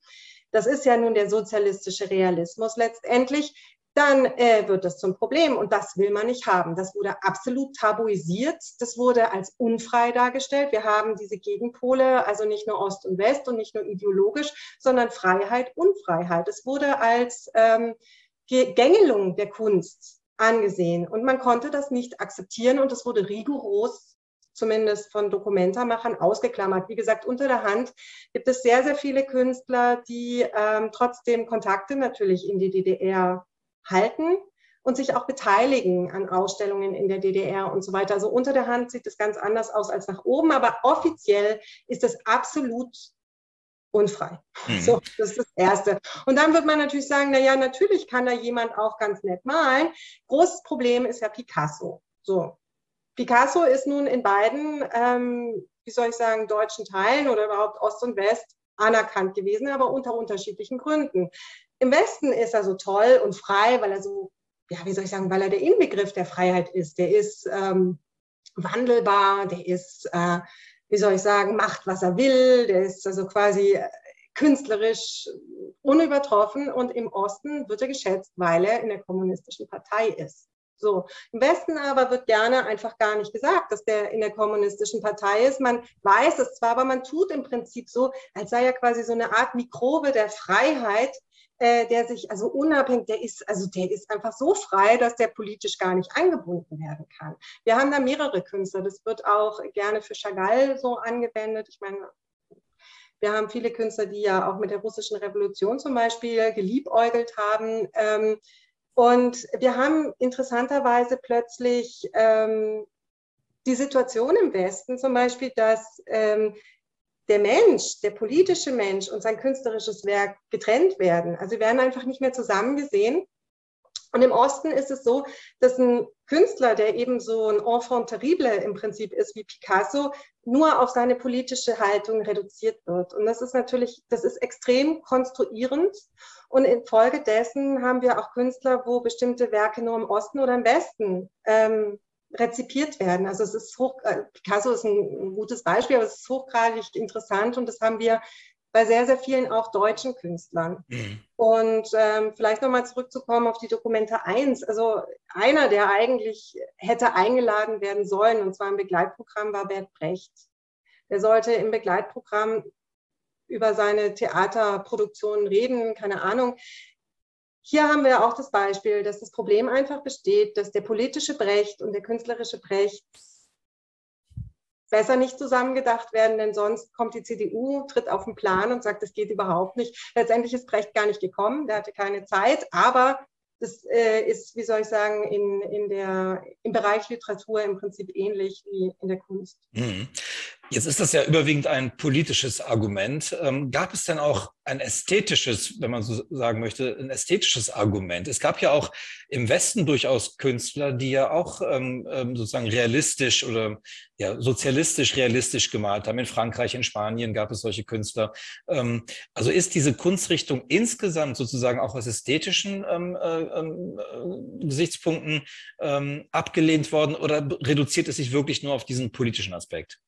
das ist ja nun der sozialistische Realismus letztendlich, dann äh, wird das zum Problem und das will man nicht haben. Das wurde absolut tabuisiert, das wurde als unfrei dargestellt. Wir haben diese Gegenpole, also nicht nur Ost und West und nicht nur ideologisch, sondern Freiheit, Unfreiheit. Es wurde als ähm, Gängelung der Kunst angesehen und man konnte das nicht akzeptieren und es wurde rigoros zumindest von Dokumentarmachern ausgeklammert. Wie gesagt, unter der Hand gibt es sehr, sehr viele Künstler, die ähm, trotzdem Kontakte natürlich in die DDR halten und sich auch beteiligen an Ausstellungen in der DDR und so weiter. Also unter der Hand sieht es ganz anders aus als nach oben, aber offiziell ist es absolut unfrei. Mhm. So, das ist das Erste. Und dann wird man natürlich sagen, na ja, natürlich kann da jemand auch ganz nett malen. Großes Problem ist ja Picasso. So, Picasso ist nun in beiden, ähm, wie soll ich sagen, deutschen Teilen oder überhaupt Ost und West anerkannt gewesen, aber unter unterschiedlichen Gründen. Im Westen ist er so toll und frei, weil er so, ja, wie soll ich sagen, weil er der Inbegriff der Freiheit ist. Der ist ähm, wandelbar, der ist, äh, wie soll ich sagen, macht, was er will, der ist also quasi äh, künstlerisch unübertroffen und im Osten wird er geschätzt, weil er in der kommunistischen Partei ist. So, im Westen aber wird gerne einfach gar nicht gesagt, dass der in der kommunistischen Partei ist. Man weiß es zwar, aber man tut im Prinzip so, als sei er quasi so eine Art Mikrobe der Freiheit, äh, der sich also unabhängig, der ist, also der ist einfach so frei, dass der politisch gar nicht eingebunden werden kann. Wir haben da mehrere Künstler. Das wird auch gerne für Chagall so angewendet. Ich meine, wir haben viele Künstler, die ja auch mit der russischen Revolution zum Beispiel geliebäugelt haben. Ähm, und wir haben interessanterweise plötzlich ähm, die Situation im Westen zum Beispiel, dass ähm, der Mensch, der politische Mensch und sein künstlerisches Werk getrennt werden. Also sie werden einfach nicht mehr zusammen gesehen. Und im Osten ist es so, dass ein Künstler, der eben so ein Enfant terrible im Prinzip ist wie Picasso, nur auf seine politische Haltung reduziert wird. Und das ist natürlich, das ist extrem konstruierend. Und infolgedessen haben wir auch Künstler, wo bestimmte Werke nur im Osten oder im Westen ähm, rezipiert werden. Also es ist hoch, äh, Picasso ist ein, ein, gutes Beispiel, aber es ist hochgradig interessant und das haben wir bei sehr, sehr vielen auch deutschen Künstlern. Mhm. Und ähm, vielleicht nochmal zurückzukommen auf die Dokumente 1. Also einer, der eigentlich hätte eingeladen werden sollen, und zwar im Begleitprogramm, war Bert Brecht. Der sollte im Begleitprogramm über seine Theaterproduktionen reden, keine Ahnung. Hier haben wir auch das Beispiel, dass das Problem einfach besteht, dass der politische Brecht und der künstlerische Brecht besser nicht zusammengedacht werden, denn sonst kommt die CDU, tritt auf den Plan und sagt, das geht überhaupt nicht. Letztendlich ist Brecht gar nicht gekommen, der hatte keine Zeit, aber das äh, ist, wie soll ich sagen, in, in der, im Bereich Literatur im Prinzip ähnlich wie in der Kunst. Mhm. Jetzt ist das ja überwiegend ein politisches Argument. Ähm, gab es denn auch ein ästhetisches, wenn man so sagen möchte, ein ästhetisches Argument? Es gab ja auch im Westen durchaus Künstler, die ja auch ähm, ähm sozusagen realistisch oder ja, sozialistisch realistisch gemalt haben. In Frankreich, in Spanien gab es solche Künstler. Ähm, also ist diese Kunstrichtung insgesamt sozusagen auch aus ästhetischen ähm, äh, ähm, äh, Gesichtspunkten abgelehnt worden oder reduziert es sich wirklich nur auf diesen politischen Aspekt?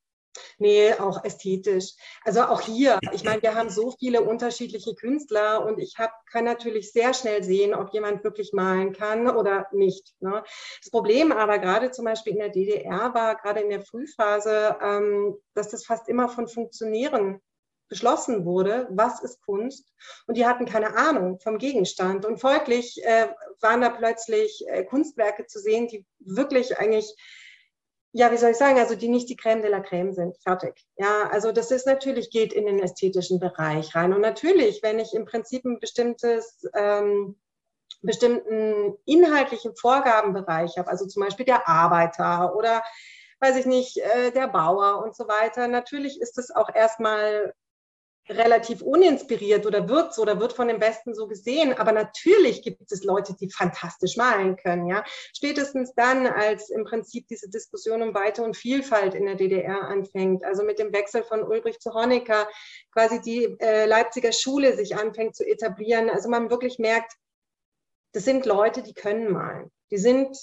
Nee, auch ästhetisch. Also auch hier, ich meine, wir haben so viele unterschiedliche Künstler und ich hab, kann natürlich sehr schnell sehen, ob jemand wirklich malen kann oder nicht. Ne? Das Problem aber gerade zum Beispiel in der DDR war, gerade in der Frühphase, ähm, dass das fast immer von Funktionären beschlossen wurde, was ist Kunst. Und die hatten keine Ahnung vom Gegenstand. Und folglich äh, waren da plötzlich äh, Kunstwerke zu sehen, die wirklich eigentlich ja, wie soll ich sagen, also die nicht die Crème de la Crème sind. Fertig. Ja, also das ist natürlich, geht in den ästhetischen Bereich rein. Und natürlich, wenn ich im Prinzip ein bestimmtes, ähm, bestimmten inhaltlichen Vorgabenbereich habe, also zum Beispiel der Arbeiter oder weiß ich nicht, äh, der Bauer und so weiter, natürlich ist es auch erstmal relativ uninspiriert oder wird so oder wird von den Besten so gesehen. Aber natürlich gibt es Leute, die fantastisch malen können. Ja, spätestens dann, als im Prinzip diese Diskussion um Weite und Vielfalt in der DDR anfängt, also mit dem Wechsel von Ulbricht zu Honecker, quasi die äh, Leipziger Schule sich anfängt zu etablieren. Also man wirklich merkt, das sind Leute, die können malen. Die sind,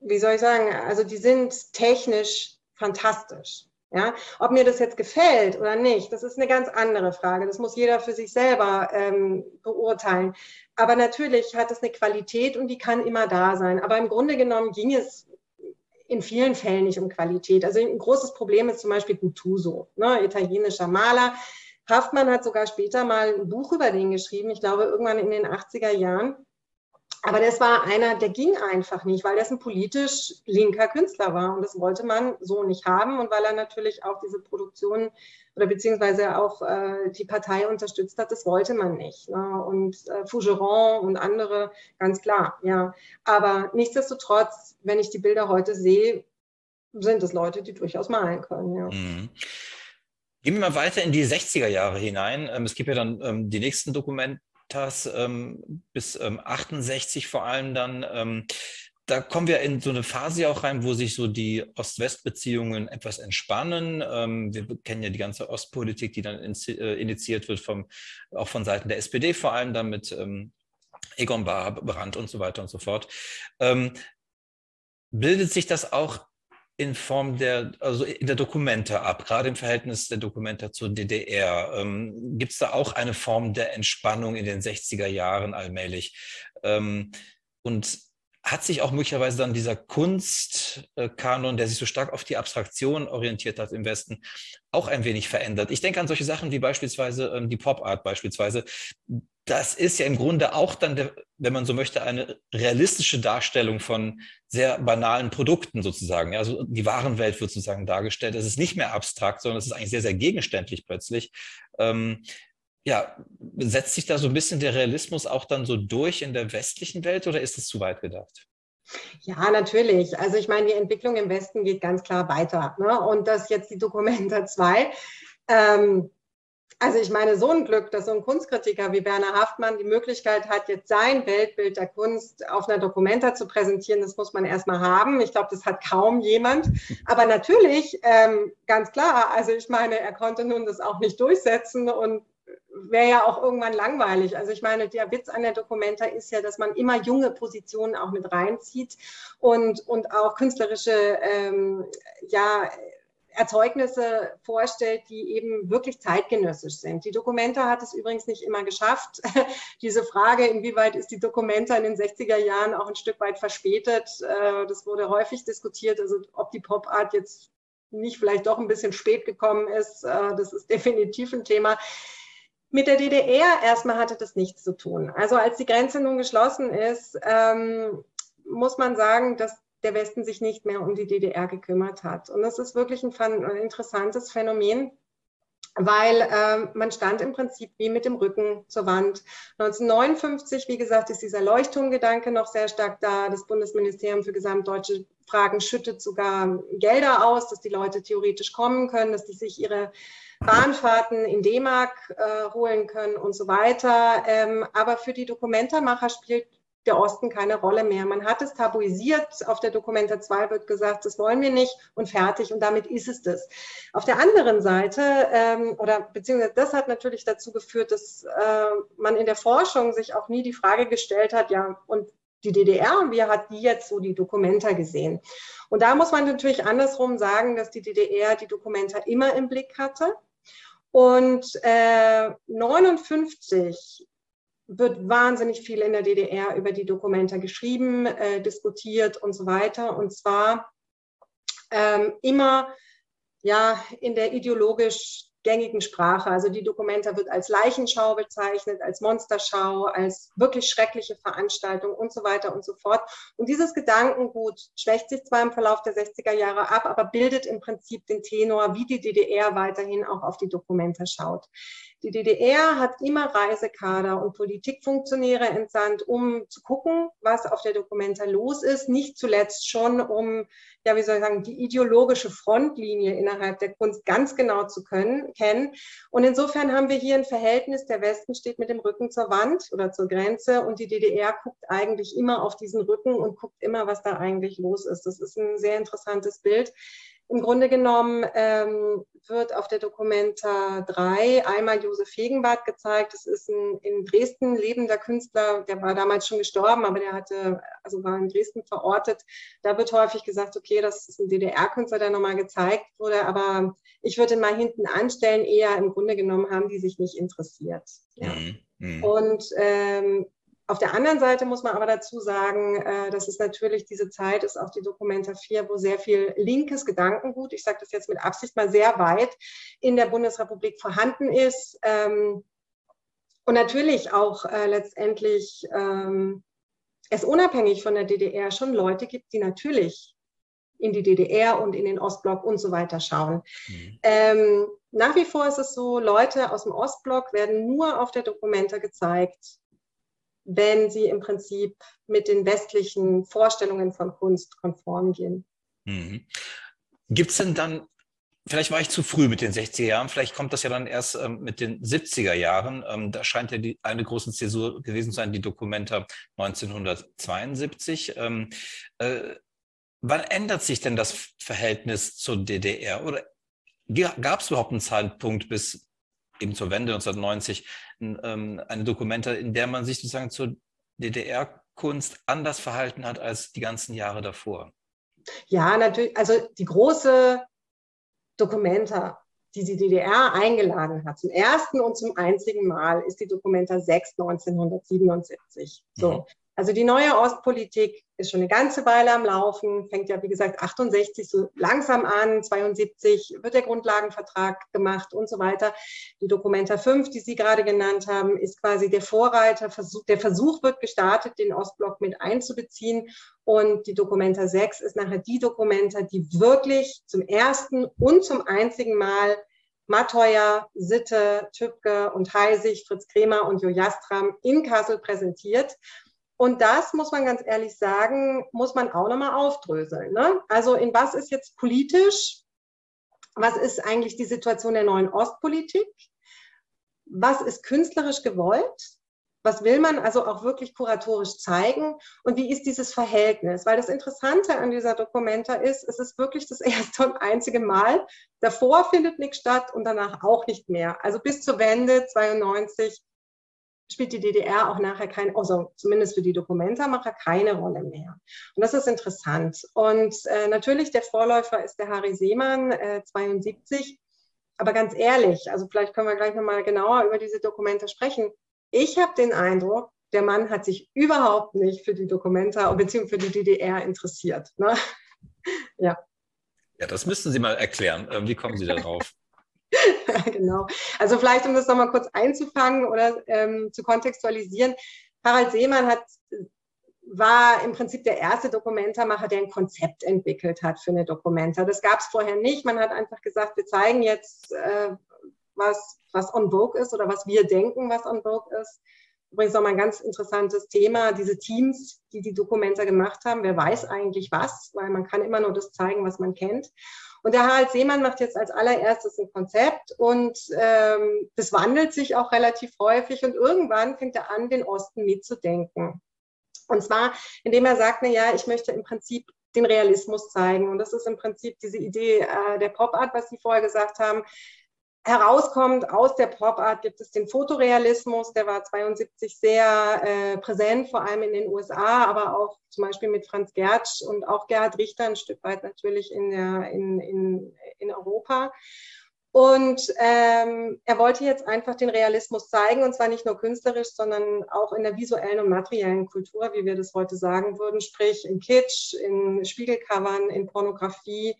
wie soll ich sagen, also die sind technisch fantastisch. Ja, ob mir das jetzt gefällt oder nicht, das ist eine ganz andere Frage. Das muss jeder für sich selber ähm, beurteilen. Aber natürlich hat es eine Qualität und die kann immer da sein. Aber im Grunde genommen ging es in vielen Fällen nicht um Qualität. Also ein großes Problem ist zum Beispiel Guttuso, ne, italienischer Maler. Haftmann hat sogar später mal ein Buch über den geschrieben, ich glaube irgendwann in den 80er Jahren. Aber das war einer, der ging einfach nicht, weil das ein politisch linker Künstler war. Und das wollte man so nicht haben. Und weil er natürlich auch diese Produktion oder beziehungsweise auch äh, die Partei unterstützt hat, das wollte man nicht. Ne? Und äh, Fougeron und andere, ganz klar, ja. Aber nichtsdestotrotz, wenn ich die Bilder heute sehe, sind es Leute, die durchaus malen können, ja. Mhm. Gehen wir mal weiter in die 60er Jahre hinein. Ähm, es gibt ja dann ähm, die nächsten Dokumente das ähm, bis ähm, 68 vor allem dann. Ähm, da kommen wir in so eine Phase auch rein, wo sich so die Ost-West-Beziehungen etwas entspannen. Ähm, wir kennen ja die ganze Ostpolitik, die dann in, äh, initiiert wird, vom, auch von Seiten der SPD, vor allem dann mit ähm, Egon Brandt und so weiter und so fort. Ähm, bildet sich das auch in Form der, also in der Dokumente ab, gerade im Verhältnis der Dokumente zur DDR. Ähm, Gibt es da auch eine Form der Entspannung in den 60er Jahren allmählich? Ähm, und hat sich auch möglicherweise dann dieser Kunstkanon, der sich so stark auf die Abstraktion orientiert hat im Westen, auch ein wenig verändert. Ich denke an solche Sachen wie beispielsweise ähm, die Pop Art beispielsweise. Das ist ja im Grunde auch dann, wenn man so möchte, eine realistische Darstellung von sehr banalen Produkten sozusagen. Also die Warenwelt wird sozusagen dargestellt. Es ist nicht mehr abstrakt, sondern es ist eigentlich sehr, sehr gegenständlich plötzlich. Ja, setzt sich da so ein bisschen der Realismus auch dann so durch in der westlichen Welt oder ist es zu weit gedacht? Ja, natürlich. Also ich meine, die Entwicklung im Westen geht ganz klar weiter. Ne? Und das jetzt die Dokumenta 2. Ähm, also ich meine, so ein Glück, dass so ein Kunstkritiker wie Werner Haftmann die Möglichkeit hat, jetzt sein Weltbild der Kunst auf einer Dokumenta zu präsentieren, das muss man erstmal haben. Ich glaube, das hat kaum jemand. Aber natürlich, ähm, ganz klar, also ich meine, er konnte nun das auch nicht durchsetzen und wäre ja auch irgendwann langweilig. Also ich meine, der Witz an der Dokumenta ist ja, dass man immer junge Positionen auch mit reinzieht und, und auch künstlerische ähm, ja, Erzeugnisse vorstellt, die eben wirklich zeitgenössisch sind. Die Dokumenta hat es übrigens nicht immer geschafft. Diese Frage, inwieweit ist die Dokumenta in den 60er Jahren auch ein Stück weit verspätet, äh, das wurde häufig diskutiert. Also ob die Pop Art jetzt nicht vielleicht doch ein bisschen spät gekommen ist, äh, das ist definitiv ein Thema. Mit der DDR erstmal hatte das nichts zu tun. Also als die Grenze nun geschlossen ist, ähm, muss man sagen, dass der Westen sich nicht mehr um die DDR gekümmert hat. Und das ist wirklich ein, ein interessantes Phänomen, weil äh, man stand im Prinzip wie mit dem Rücken zur Wand. 1959, wie gesagt, ist dieser Leuchtturmgedanke noch sehr stark da. Das Bundesministerium für gesamtdeutsche Fragen schüttet sogar Gelder aus, dass die Leute theoretisch kommen können, dass die sich ihre Bahnfahrten in D-Mark äh, holen können und so weiter. Ähm, aber für die Dokumentarmacher spielt der Osten keine Rolle mehr. Man hat es tabuisiert. Auf der Dokumenta 2 wird gesagt, das wollen wir nicht und fertig. Und damit ist es das. Auf der anderen Seite, ähm, oder beziehungsweise das hat natürlich dazu geführt, dass äh, man in der Forschung sich auch nie die Frage gestellt hat, ja, und die DDR, wie hat die jetzt so die Dokumenta gesehen? Und da muss man natürlich andersrum sagen, dass die DDR die Dokumenta immer im Blick hatte und äh, 59 wird wahnsinnig viel in der DDR über die Dokumenta geschrieben, äh, diskutiert und so weiter. Und zwar ähm, immer ja in der ideologisch gängigen Sprache. Also die Dokumenta wird als Leichenschau bezeichnet, als Monsterschau, als wirklich schreckliche Veranstaltung und so weiter und so fort. Und dieses Gedankengut schwächt sich zwar im Verlauf der 60er Jahre ab, aber bildet im Prinzip den Tenor, wie die DDR weiterhin auch auf die Dokumenta schaut. Die DDR hat immer Reisekader und Politikfunktionäre entsandt, um zu gucken, was auf der Dokumenta los ist. Nicht zuletzt schon, um, ja, wie soll ich sagen, die ideologische Frontlinie innerhalb der Kunst ganz genau zu können, kennen. Und insofern haben wir hier ein Verhältnis, der Westen steht mit dem Rücken zur Wand oder zur Grenze und die DDR guckt eigentlich immer auf diesen Rücken und guckt immer, was da eigentlich los ist. Das ist ein sehr interessantes Bild. Im Grunde genommen ähm, wird auf der Dokumenta 3 einmal Josef Hegenbart gezeigt. Das ist ein in Dresden lebender Künstler, der war damals schon gestorben, aber der hatte, also war in Dresden verortet. Da wird häufig gesagt, okay, das ist ein DDR-Künstler, der nochmal gezeigt wurde, aber ich würde ihn mal hinten anstellen, eher im Grunde genommen haben die sich nicht interessiert. Ja. Mhm. mhm. Und ähm, auf der anderen Seite muss man aber dazu sagen, äh, dass es natürlich diese Zeit ist, auch die Dokumenta 4, wo sehr viel linkes Gedankengut, ich sage das jetzt mit Absicht mal sehr weit, in der Bundesrepublik vorhanden ist. Ähm, und natürlich auch äh, letztendlich ähm, es unabhängig von der DDR schon Leute gibt, die natürlich in die DDR und in den Ostblock und so weiter schauen. Mhm. Ähm, nach wie vor ist es so, Leute aus dem Ostblock werden nur auf der Dokumenta gezeigt, wenn sie im Prinzip mit den westlichen Vorstellungen von Kunst konform gehen. Mhm. Gibt es denn dann, vielleicht war ich zu früh mit den 60er Jahren, vielleicht kommt das ja dann erst ähm, mit den 70er Jahren. Ähm, da scheint ja die, eine große Zäsur gewesen zu sein, die Dokumenta 1972. Ähm, äh, wann ändert sich denn das Verhältnis zur DDR? Oder gab es überhaupt einen Zeitpunkt bis eben zur Wende 1990 ähm, eine Dokumente, in der man sich sozusagen zur DDR-Kunst anders verhalten hat als die ganzen Jahre davor. Ja, natürlich. Also die große Dokumenta, die die DDR eingeladen hat, zum ersten und zum einzigen Mal, ist die Dokumenta 6 1977. So. Mhm. Also die neue Ostpolitik ist schon eine ganze Weile am Laufen, fängt ja wie gesagt 68 so langsam an, 72 wird der Grundlagenvertrag gemacht und so weiter. Die Dokumenta 5, die Sie gerade genannt haben, ist quasi der Vorreiter. Der Versuch wird gestartet, den Ostblock mit einzubeziehen. Und die Dokumenta 6 ist nachher die Dokumenta, die wirklich zum ersten und zum einzigen Mal Matoya, Sitte, Tübke und Heisig, Fritz Kremer und Jo Jastram in Kassel präsentiert. Und das muss man ganz ehrlich sagen, muss man auch nochmal aufdröseln. Ne? Also in was ist jetzt politisch? Was ist eigentlich die Situation der neuen Ostpolitik? was ist künstlerisch gewollt? Was will man also auch wirklich kuratorisch zeigen? Und wie ist dieses Verhältnis? Weil das Interessante an dieser Dokumenta ist, es ist wirklich das erste und einzige Mal. Davor findet nichts statt und danach auch nicht mehr. Also bis zur Wende 92 spielt die DDR auch nachher keine, also zumindest für die Dokumentarmacher, keine Rolle mehr. Und das ist interessant. Und äh, natürlich der Vorläufer ist der Harry Seemann, äh, 72. Aber ganz ehrlich, also vielleicht können wir gleich nochmal genauer über diese Dokumente sprechen. Ich habe den Eindruck, der Mann hat sich überhaupt nicht für die Dokumenta bzw. für die DDR interessiert. Ne? ja. Ja, das müssten Sie mal erklären. Ähm, wie kommen Sie darauf? genau. Also vielleicht, um das nochmal kurz einzufangen oder ähm, zu kontextualisieren. Harald Seemann hat, war im Prinzip der erste Dokumentarmacher, der ein Konzept entwickelt hat für eine Dokumenta. Das gab es vorher nicht. Man hat einfach gesagt, wir zeigen jetzt, äh, was, was on vogue ist oder was wir denken, was on vogue ist. Übrigens nochmal ein ganz interessantes Thema, diese Teams, die die Dokumenta gemacht haben. Wer weiß eigentlich was, weil man kann immer nur das zeigen, was man kennt. Und der Harald Seemann macht jetzt als allererstes ein Konzept und ähm, das wandelt sich auch relativ häufig und irgendwann fängt er an, den Osten mitzudenken. Und zwar, indem er sagt, na ja, ich möchte im Prinzip den Realismus zeigen. Und das ist im Prinzip diese Idee äh, der Pop Art, was Sie vorher gesagt haben herauskommt aus der Pop-Art gibt es den Fotorealismus, der war 72 sehr äh, präsent, vor allem in den USA, aber auch zum Beispiel mit Franz Gertsch und auch Gerhard Richter ein Stück weit natürlich in, der, in, in, in Europa. Und ähm, er wollte jetzt einfach den Realismus zeigen, und zwar nicht nur künstlerisch, sondern auch in der visuellen und materiellen Kultur, wie wir das heute sagen würden, sprich in Kitsch, in Spiegelcovern, in Pornografie,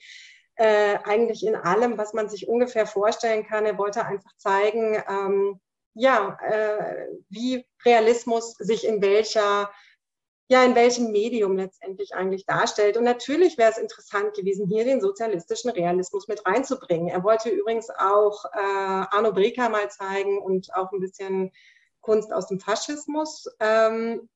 äh, eigentlich in allem, was man sich ungefähr vorstellen kann. Er wollte einfach zeigen, ähm, ja, äh, wie Realismus sich in welcher ja, in welchem Medium letztendlich eigentlich darstellt. Und natürlich wäre es interessant gewesen, hier den sozialistischen Realismus mit reinzubringen. Er wollte übrigens auch äh, Arno Breker mal zeigen und auch ein bisschen Kunst aus dem Faschismus. Ähm,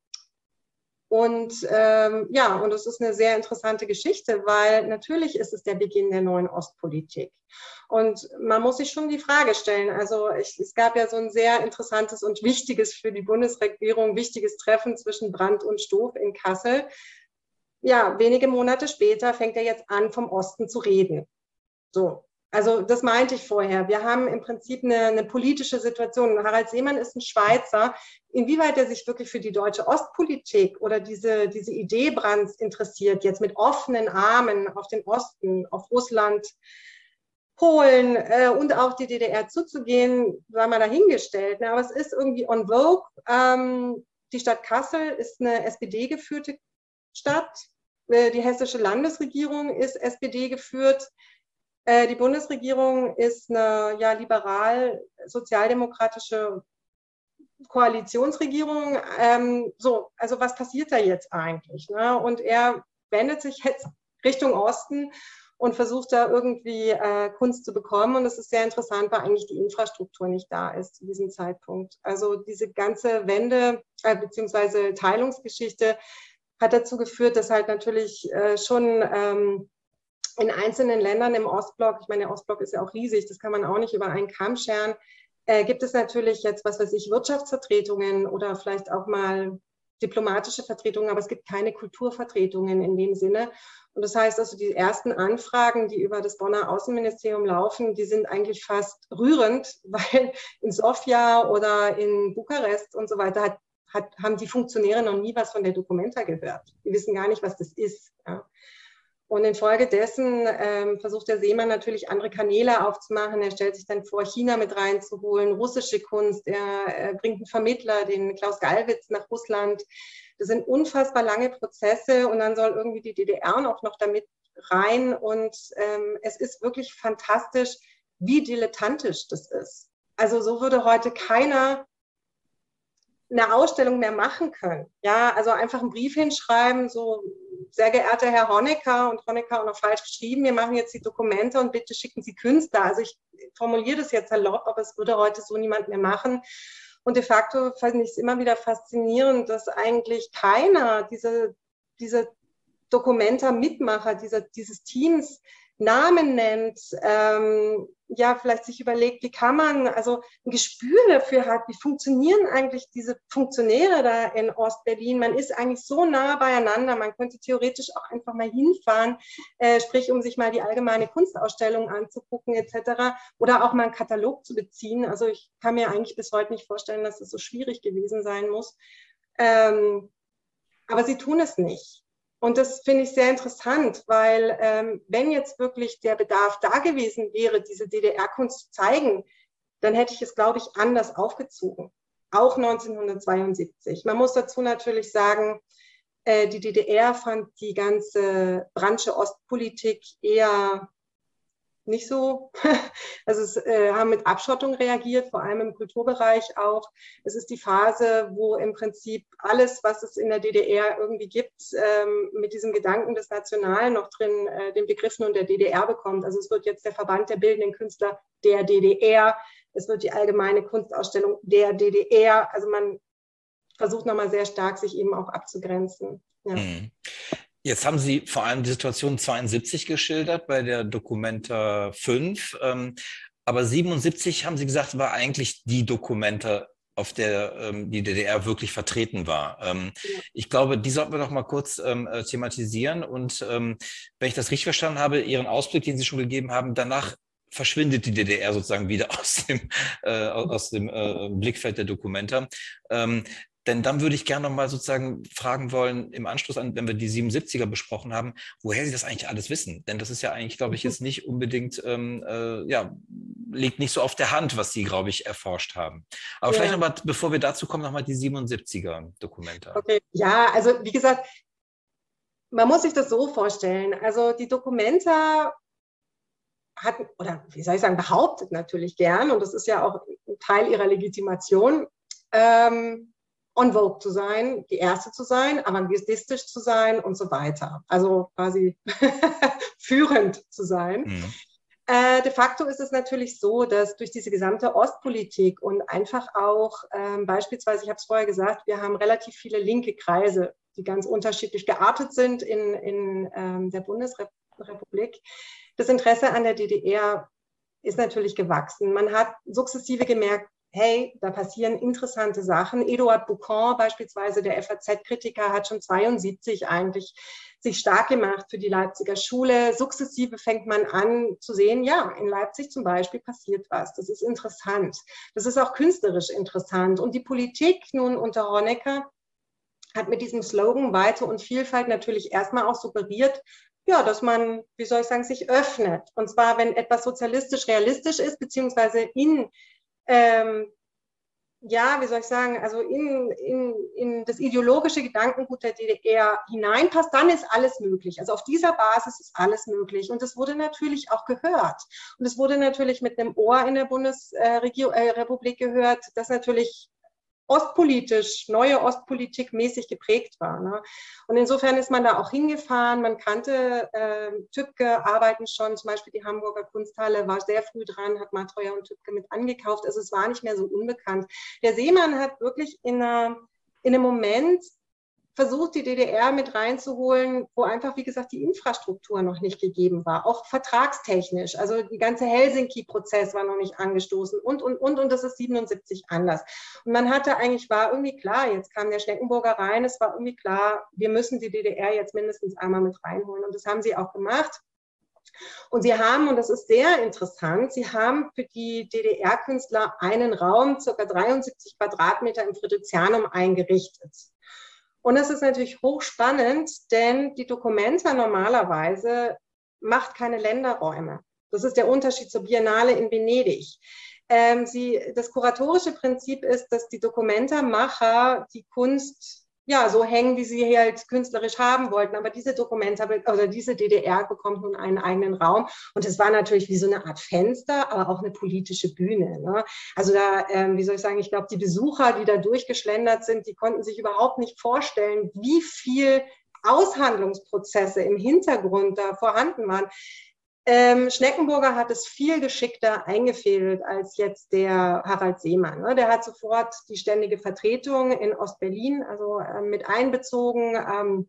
und ähm, ja, und es ist eine sehr interessante Geschichte, weil natürlich ist es der Beginn der neuen Ostpolitik. Und man muss sich schon die Frage stellen, also ich, es gab ja so ein sehr interessantes und wichtiges für die Bundesregierung, wichtiges Treffen zwischen Brandt und Stoff in Kassel. Ja, wenige Monate später fängt er jetzt an, vom Osten zu reden. So, also das meinte ich vorher. Wir haben im Prinzip eine, eine, politische Situation. Harald Seemann ist ein Schweizer. Inwieweit er sich wirklich für die deutsche Ostpolitik oder diese, diese Idee Brands interessiert, jetzt mit offenen Armen auf den Osten, auf Russland, Polen äh, und auch die DDR zuzugehen, war mal dahingestellt. Aber es ist irgendwie on vogue. Ähm, die Stadt Kassel ist eine SPD-geführte Stadt. Äh, die hessische Landesregierung ist SPD geführt. Äh, die Bundesregierung ist eine ja, liberal-sozialdemokratische Koalitionsregierung. Ähm, so, also was passiert da jetzt eigentlich? Ne? Und er wendet sich jetzt Richtung Osten und versucht da irgendwie äh, Kunst zu bekommen. Und es ist sehr interessant, weil eigentlich die Infrastruktur nicht da ist zu diesem Zeitpunkt. Also diese ganze Wende äh, bzw. Teilungsgeschichte hat dazu geführt, dass halt natürlich äh, schon ähm, in einzelnen Ländern im Ostblock, ich meine, der Ostblock ist ja auch riesig, das kann man auch nicht über einen Kamm scheren, äh, gibt es natürlich jetzt, was weiß ich, Wirtschaftsvertretungen oder vielleicht auch mal diplomatische Vertretungen, aber es gibt keine Kulturvertretungen in dem Sinne. Und das heißt also, die ersten Anfragen, die über das Bonner Außenministerium laufen, die sind eigentlich fast rührend, weil in Sofia oder in Bukarest und so weiter hat, hat, haben die Funktionäre noch nie was von der Documenta gehört. Die wissen gar nicht, was das ist. Ja. Und infolgedessen ähm, versucht der Seemann natürlich andere Kanäle aufzumachen. Er stellt sich dann vor, China mit reinzuholen, russische Kunst. Er, er bringt einen Vermittler, den Klaus Gallwitz, nach Russland. Das sind unfassbar lange Prozesse und dann soll irgendwie die DDR auch noch damit rein. Und ähm, es ist wirklich fantastisch, wie dilettantisch das ist. Also so würde heute keiner eine Ausstellung mehr machen können. Ja, also einfach einen Brief hinschreiben, so sehr geehrter Herr Honecker und Honecker auch noch falsch geschrieben, wir machen jetzt die Dokumente und bitte schicken Sie Künstler. Also ich formuliere das jetzt salopp, aber es würde heute so niemand mehr machen. Und de facto finde ich es immer wieder faszinierend, dass eigentlich keiner diese, diese Dokumenta-Mitmacher dieser, dieses Teams Namen nennt, ähm, ja, vielleicht sich überlegt, wie kann man, also ein Gespür dafür hat, wie funktionieren eigentlich diese Funktionäre da in Ostberlin. Man ist eigentlich so nah beieinander, man könnte theoretisch auch einfach mal hinfahren, äh, sprich, um sich mal die allgemeine Kunstausstellung anzugucken etc. Oder auch mal einen Katalog zu beziehen. Also ich kann mir eigentlich bis heute nicht vorstellen, dass es das so schwierig gewesen sein muss. Ähm, aber sie tun es nicht. Und das finde ich sehr interessant, weil ähm, wenn jetzt wirklich der Bedarf da gewesen wäre, diese DDR-Kunst zu zeigen, dann hätte ich es, glaube ich, anders aufgezogen. Auch 1972. Man muss dazu natürlich sagen, äh, die DDR fand die ganze Branche Ostpolitik eher nicht so. Also es äh, haben mit Abschottung reagiert, vor allem im Kulturbereich auch. Es ist die Phase, wo im Prinzip alles, was es in der DDR irgendwie gibt, ähm, mit diesem Gedanken des Nationalen noch drin äh, den Begriff nun der DDR bekommt. Also es wird jetzt der Verband der bildenden Künstler der DDR. Es wird die allgemeine Kunstausstellung der DDR. Also man versucht nochmal sehr stark, sich eben auch abzugrenzen. Ja. Jetzt haben Sie vor allem die Situation 72 geschildert bei der Dokumenta 5. Ähm, aber 77 haben Sie gesagt, war eigentlich die Dokumenta, auf der ähm, die DDR wirklich vertreten war. Ähm, ja. Ich glaube, die sollten wir doch mal kurz ähm, äh, thematisieren. Und ähm, wenn ich das richtig verstanden habe, Ihren Ausblick, den Sie schon gegeben haben, danach verschwindet die DDR sozusagen wieder aus dem, äh, aus dem äh, Blickfeld der Dokumenta. Ähm, denn dann würde ich gerne nochmal sozusagen fragen wollen, im Anschluss an, wenn wir die 77er besprochen haben, woher Sie das eigentlich alles wissen. Denn das ist ja eigentlich, glaube ich, mhm. jetzt nicht unbedingt, ähm, äh, ja, liegt nicht so auf der Hand, was Sie, glaube ich, erforscht haben. Aber ja. vielleicht nochmal, bevor wir dazu kommen, nochmal die 77er-Dokumente. Okay, ja, also wie gesagt, man muss sich das so vorstellen. Also die Dokumente hatten, oder wie soll ich sagen, behauptet natürlich gern, und das ist ja auch ein Teil ihrer Legitimation, ähm, on vogue zu sein, die erste zu sein, avantgardistisch zu sein und so weiter. Also quasi führend zu sein. Mhm. Äh, de facto ist es natürlich so, dass durch diese gesamte Ostpolitik und einfach auch ähm, beispielsweise, ich habe es vorher gesagt, wir haben relativ viele linke Kreise, die ganz unterschiedlich geartet sind in, in ähm, der Bundesrepublik. Das Interesse an der DDR ist natürlich gewachsen. Man hat sukzessive gemerkt, hey, da passieren interessante Sachen. Eduard Boucan beispielsweise, der FAZ-Kritiker, hat schon 72 eigentlich sich stark gemacht für die Leipziger Schule. Sukzessive fängt man an zu sehen, ja, in Leipzig zum Beispiel passiert was. Das ist interessant. Das ist auch künstlerisch interessant. Und die Politik nun unter Honecker hat mit diesem Slogan Weite und Vielfalt natürlich erstmal auch suggeriert, ja, dass man, wie soll ich sagen, sich öffnet. Und zwar, wenn etwas sozialistisch realistisch ist, beziehungsweise in ähm, ja, wie soll ich sagen, also in, in, in das ideologische Gedankengut der DDR hineinpasst, dann ist alles möglich. Also auf dieser Basis ist alles möglich. Und es wurde natürlich auch gehört. Und es wurde natürlich mit einem Ohr in der Bundesrepublik äh, gehört, das natürlich ostpolitisch, neue Ostpolitik mäßig geprägt war. Ne? Und insofern ist man da auch hingefahren. Man kannte äh, Tübke, arbeiten schon, zum Beispiel die Hamburger Kunsthalle war sehr früh dran, hat Matreuer und Tübke mit angekauft. Also es war nicht mehr so unbekannt. Der Seemann hat wirklich in, einer, in einem Moment versucht, die DDR mit reinzuholen, wo einfach, wie gesagt, die Infrastruktur noch nicht gegeben war, auch vertragstechnisch. Also die ganze Helsinki-Prozess war noch nicht angestoßen und, und, und, und das ist 77 anders. Und man hatte eigentlich, war irgendwie klar, jetzt kam der Schneckenburger rein, es war irgendwie klar, wir müssen die DDR jetzt mindestens einmal mit reinholen. Und das haben sie auch gemacht. Und sie haben, und das ist sehr interessant, sie haben für die DDR-Künstler einen Raum, circa 73 Quadratmeter im Friedrichianum eingerichtet. Und es ist natürlich hochspannend, denn die Documenta normalerweise macht keine Länderräume. Das ist der Unterschied zur Biennale in Venedig. Ähm, sie, das kuratorische Prinzip ist, dass die Documenta-Macher die Kunst ja, so hängen, wie sie halt künstlerisch haben wollten. Aber diese Dokumente oder diese DDR bekommt nun einen eigenen Raum. Und es war natürlich wie so eine Art Fenster, aber auch eine politische Bühne. Ne? Also da, ähm, wie soll ich sagen, ich glaube, die Besucher, die da durchgeschlendert sind, die konnten sich überhaupt nicht vorstellen, wie viel Aushandlungsprozesse im Hintergrund da vorhanden waren. Ähm, Schneckenburger hat es viel geschickter eingefädelt als jetzt der Harald Seemann. Ne? Der hat sofort die ständige Vertretung in Ostberlin also äh, mit einbezogen. Ähm,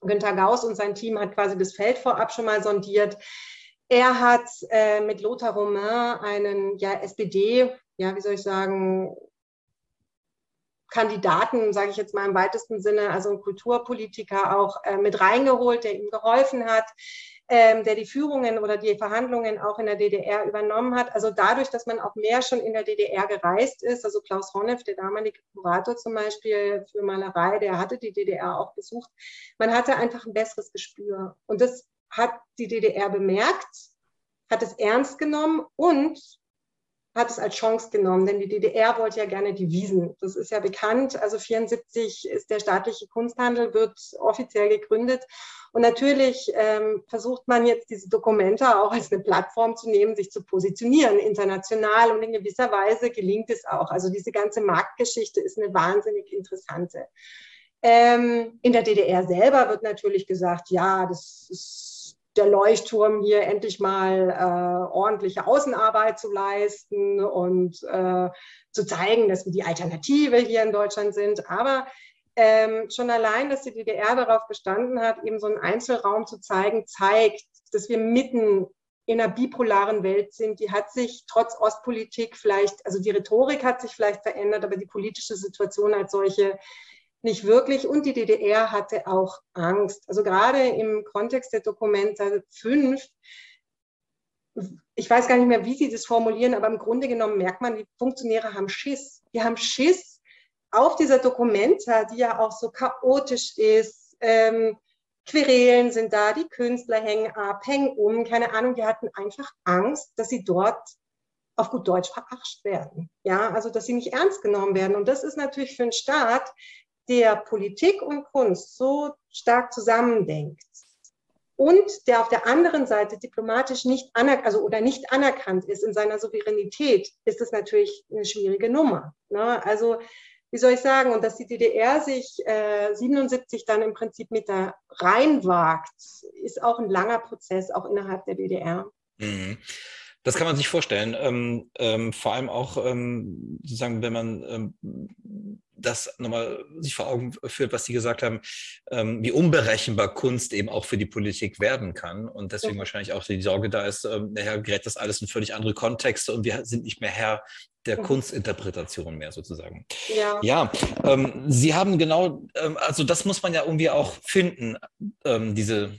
Günter Gauss und sein Team hat quasi das Feld vorab schon mal sondiert. Er hat äh, mit Lothar Romain einen ja, SPD, ja, wie soll ich sagen, Kandidaten, sage ich jetzt mal im weitesten Sinne, also einen Kulturpolitiker auch äh, mit reingeholt, der ihm geholfen hat, ähm, der die Führungen oder die Verhandlungen auch in der DDR übernommen hat. Also dadurch, dass man auch mehr schon in der DDR gereist ist, also Klaus Honneff, der damalige Kurator zum Beispiel für Malerei, der hatte die DDR auch besucht, man hatte einfach ein besseres Gespür. Und das hat die DDR bemerkt, hat es ernst genommen und hat es als Chance genommen, denn die DDR wollte ja gerne die Wiesen. Das ist ja bekannt. Also 74 ist der staatliche Kunsthandel, wird offiziell gegründet. Und natürlich ähm, versucht man jetzt diese Dokumente auch als eine Plattform zu nehmen, sich zu positionieren international. Und in gewisser Weise gelingt es auch. Also diese ganze Marktgeschichte ist eine wahnsinnig interessante. Ähm, in der DDR selber wird natürlich gesagt, ja, das ist der Leuchtturm hier endlich mal äh, ordentliche Außenarbeit zu leisten und äh, zu zeigen, dass wir die Alternative hier in Deutschland sind. Aber ähm, schon allein, dass die DDR darauf bestanden hat, eben so einen Einzelraum zu zeigen, zeigt, dass wir mitten in einer bipolaren Welt sind. Die hat sich trotz Ostpolitik vielleicht, also die Rhetorik hat sich vielleicht verändert, aber die politische Situation als solche nicht wirklich. Und die DDR hatte auch Angst. Also gerade im Kontext der Dokumente 5, ich weiß gar nicht mehr, wie sie das formulieren, aber im Grunde genommen merkt man, die Funktionäre haben Schiss. Die haben Schiss auf dieser Dokumenta, die ja auch so chaotisch ist. Ähm, Querelen sind da, die Künstler hängen ab, hängen um, keine Ahnung, die hatten einfach Angst, dass sie dort auf gut Deutsch verarscht werden. Ja, also dass sie nicht ernst genommen werden. Und das ist natürlich für einen Staat, der Politik und Kunst so stark zusammendenkt und der auf der anderen Seite diplomatisch nicht anerkannt, also oder nicht anerkannt ist in seiner Souveränität, ist es natürlich eine schwierige Nummer. Ne? Also wie soll ich sagen, und dass die DDR sich äh, 77 dann im Prinzip mit da reinwagt, ist auch ein langer Prozess, auch innerhalb der DDR. Mhm. Das kann man sich vorstellen. Ähm, ähm, vor allem auch ähm, sozusagen, wenn man ähm, das nochmal sich vor Augen führt, was Sie gesagt haben, ähm, wie unberechenbar Kunst eben auch für die Politik werden kann. Und deswegen ja. wahrscheinlich auch die Sorge da ist, ähm, nachher gerät das alles in völlig andere Kontexte und wir sind nicht mehr Herr der. Kunstinterpretation mehr sozusagen. Ja, ja ähm, Sie haben genau, ähm, also das muss man ja irgendwie auch finden, ähm, diese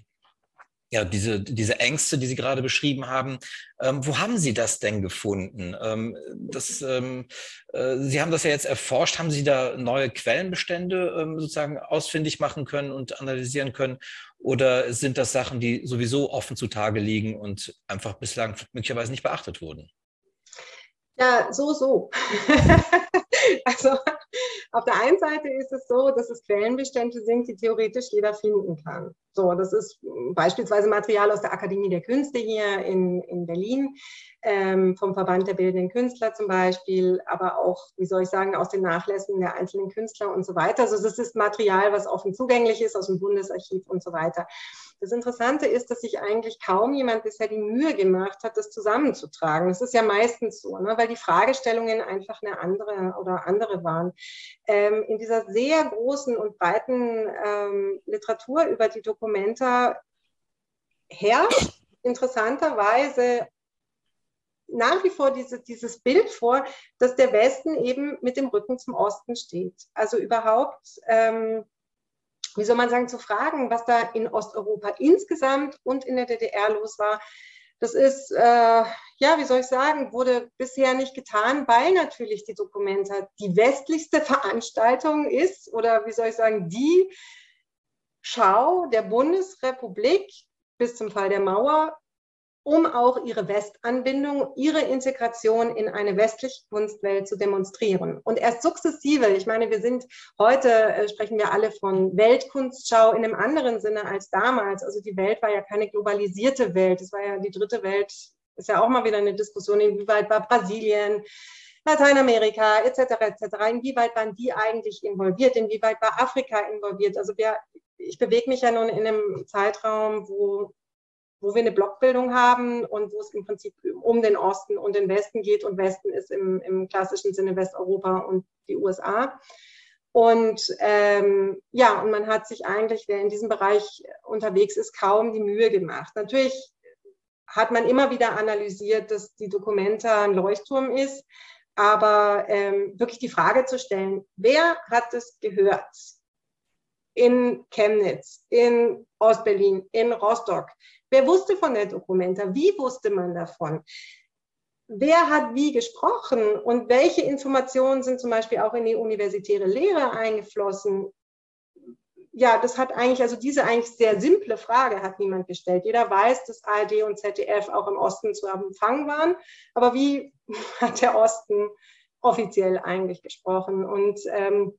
ja, diese, diese Ängste, die Sie gerade beschrieben haben, ähm, wo haben Sie das denn gefunden? Ähm, das, ähm, äh, Sie haben das ja jetzt erforscht. Haben Sie da neue Quellenbestände ähm, sozusagen ausfindig machen können und analysieren können? Oder sind das Sachen, die sowieso offen zutage liegen und einfach bislang möglicherweise nicht beachtet wurden? Ja, so, so. also auf der einen Seite ist es so, dass es Quellenbestände sind, die theoretisch jeder finden kann. So, das ist beispielsweise Material aus der Akademie der Künste hier in, in Berlin, ähm, vom Verband der Bildenden Künstler zum Beispiel, aber auch, wie soll ich sagen, aus den Nachlässen der einzelnen Künstler und so weiter. Also das ist Material, was offen zugänglich ist aus dem Bundesarchiv und so weiter. Das Interessante ist, dass sich eigentlich kaum jemand bisher die Mühe gemacht hat, das zusammenzutragen. Das ist ja meistens so, ne? weil die Fragestellungen einfach eine andere oder andere waren. Ähm, in dieser sehr großen und weiten ähm, Literatur über die Dokumenta herrscht interessanterweise nach wie vor diese, dieses Bild vor, dass der Westen eben mit dem Rücken zum Osten steht. Also überhaupt ähm, wie soll man sagen, zu fragen, was da in Osteuropa insgesamt und in der DDR los war. Das ist, äh, ja, wie soll ich sagen, wurde bisher nicht getan, weil natürlich die Dokumenta die westlichste Veranstaltung ist oder wie soll ich sagen, die Schau der Bundesrepublik bis zum Fall der Mauer um auch ihre Westanbindung, ihre Integration in eine westliche Kunstwelt zu demonstrieren. Und erst sukzessive, ich meine, wir sind heute, äh, sprechen wir alle von Weltkunstschau in einem anderen Sinne als damals. Also die Welt war ja keine globalisierte Welt. Es war ja die dritte Welt, ist ja auch mal wieder eine Diskussion, inwieweit war Brasilien, Lateinamerika etc. etc. Inwieweit waren die eigentlich involviert? Inwieweit war Afrika involviert? Also wir, ich bewege mich ja nun in einem Zeitraum, wo wo wir eine Blockbildung haben und wo es im Prinzip um den Osten und den Westen geht. Und Westen ist im, im klassischen Sinne Westeuropa und die USA. Und ähm, ja, und man hat sich eigentlich, wer in diesem Bereich unterwegs ist, kaum die Mühe gemacht. Natürlich hat man immer wieder analysiert, dass die Documenta ein Leuchtturm ist. Aber ähm, wirklich die Frage zu stellen, wer hat es gehört? In Chemnitz, in Ostberlin, in Rostock. Wer wusste von der Documenta? Wie wusste man davon? Wer hat wie gesprochen und welche Informationen sind zum Beispiel auch in die universitäre Lehre eingeflossen? ja, das hat eigentlich, also diese eigentlich sehr simple Frage hat niemand gestellt. Jeder weiß, dass ARD und ZDF auch im Osten zu Empfang waren. Aber wie hat der Osten offiziell eigentlich gesprochen? Und ähm,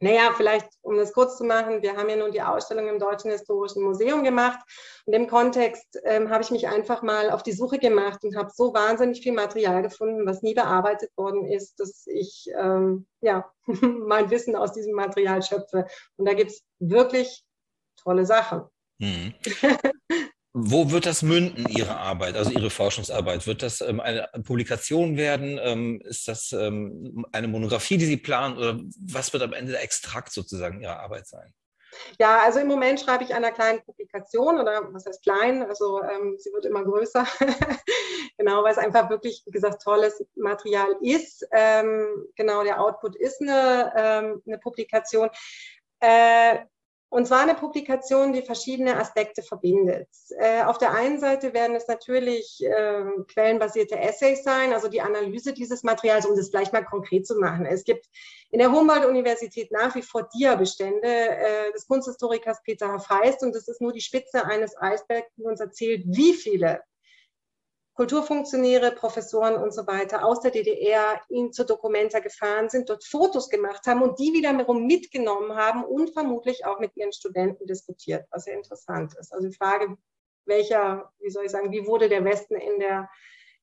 naja, vielleicht, um das kurz zu machen, wir haben ja nun die Ausstellung im Deutschen Historischen Museum gemacht. Und im Kontext ähm, habe ich mich einfach mal auf die Suche gemacht und habe so wahnsinnig viel Material gefunden, was nie bearbeitet worden ist, dass ich ähm, ja, mein Wissen aus diesem Material schöpfe. Und da gibt es wirklich tolle Sachen. Mhm. Wo wird das münden, Ihre Arbeit, also Ihre Forschungsarbeit? Wird das ähm, eine Publikation werden? Ähm, ist das ähm, eine Monographie, die Sie planen? Oder was wird am Ende der Extrakt sozusagen Ihrer Arbeit sein? Ja, also im Moment schreibe ich an einer kleinen Publikation oder was heißt klein? Also ähm, sie wird immer größer. genau, weil es einfach wirklich, wie gesagt, tolles Material ist. Ähm, genau, der Output ist eine, ähm, eine Publikation. Äh, und zwar eine Publikation, die verschiedene Aspekte verbindet. Äh, auf der einen Seite werden es natürlich äh, quellenbasierte Essays sein, also die Analyse dieses Materials, um das gleich mal konkret zu machen. Es gibt in der Humboldt-Universität nach wie vor Dia-Bestände äh, des Kunsthistorikers Peter Hafeist und das ist nur die Spitze eines Eisbergs, die uns erzählt, wie viele Kulturfunktionäre, Professoren und so weiter aus der DDR in zur Documenta gefahren sind, dort Fotos gemacht haben und die wiederum mitgenommen haben und vermutlich auch mit ihren Studenten diskutiert, was sehr interessant ist. Also die Frage, welcher, wie soll ich sagen, wie wurde der Westen in der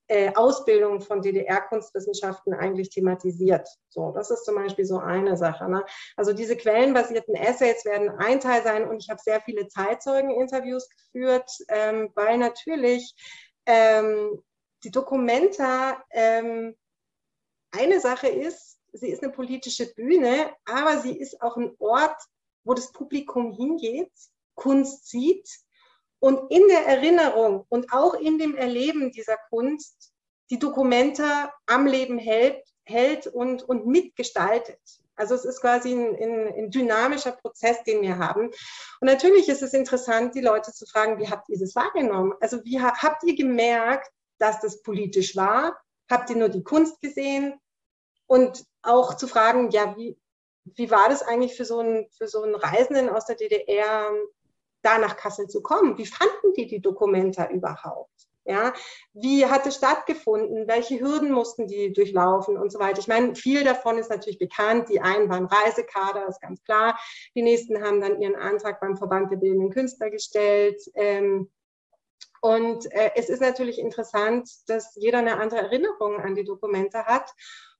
äh, Ausbildung von DDR-Kunstwissenschaften eigentlich thematisiert. So, das ist zum Beispiel so eine Sache. Ne? Also diese quellenbasierten Essays werden ein Teil sein und ich habe sehr viele Zeitzeugeninterviews geführt, ähm, weil natürlich ähm, die Documenta ähm, eine Sache ist, sie ist eine politische Bühne, aber sie ist auch ein Ort, wo das Publikum hingeht, Kunst sieht und in der Erinnerung und auch in dem Erleben dieser Kunst die Documenta am Leben hält, hält und, und mitgestaltet. Also es ist quasi ein, ein, ein, dynamischer Prozess, den wir haben. Und natürlich ist es interessant, die Leute zu fragen, wie habt ihr das wahrgenommen? Also wie habt ihr gemerkt, dass das politisch war? Habt ihr nur die Kunst gesehen? Und auch zu fragen, ja, wie, wie war das eigentlich für so, einen, für so einen Reisenden aus der DDR, da nach Kassel zu kommen? Wie fanden die die Dokumenta überhaupt? Ja, wie hat es stattgefunden? Welche Hürden mussten die durchlaufen und so weiter? Ich meine, viel davon ist natürlich bekannt. Die einen waren Reisekader, ist ganz klar. Die nächsten haben dann ihren Antrag beim Verband der Bildenden Künstler gestellt. Ähm, und äh, es ist natürlich interessant, dass jeder eine andere Erinnerung an die Dokumente hat.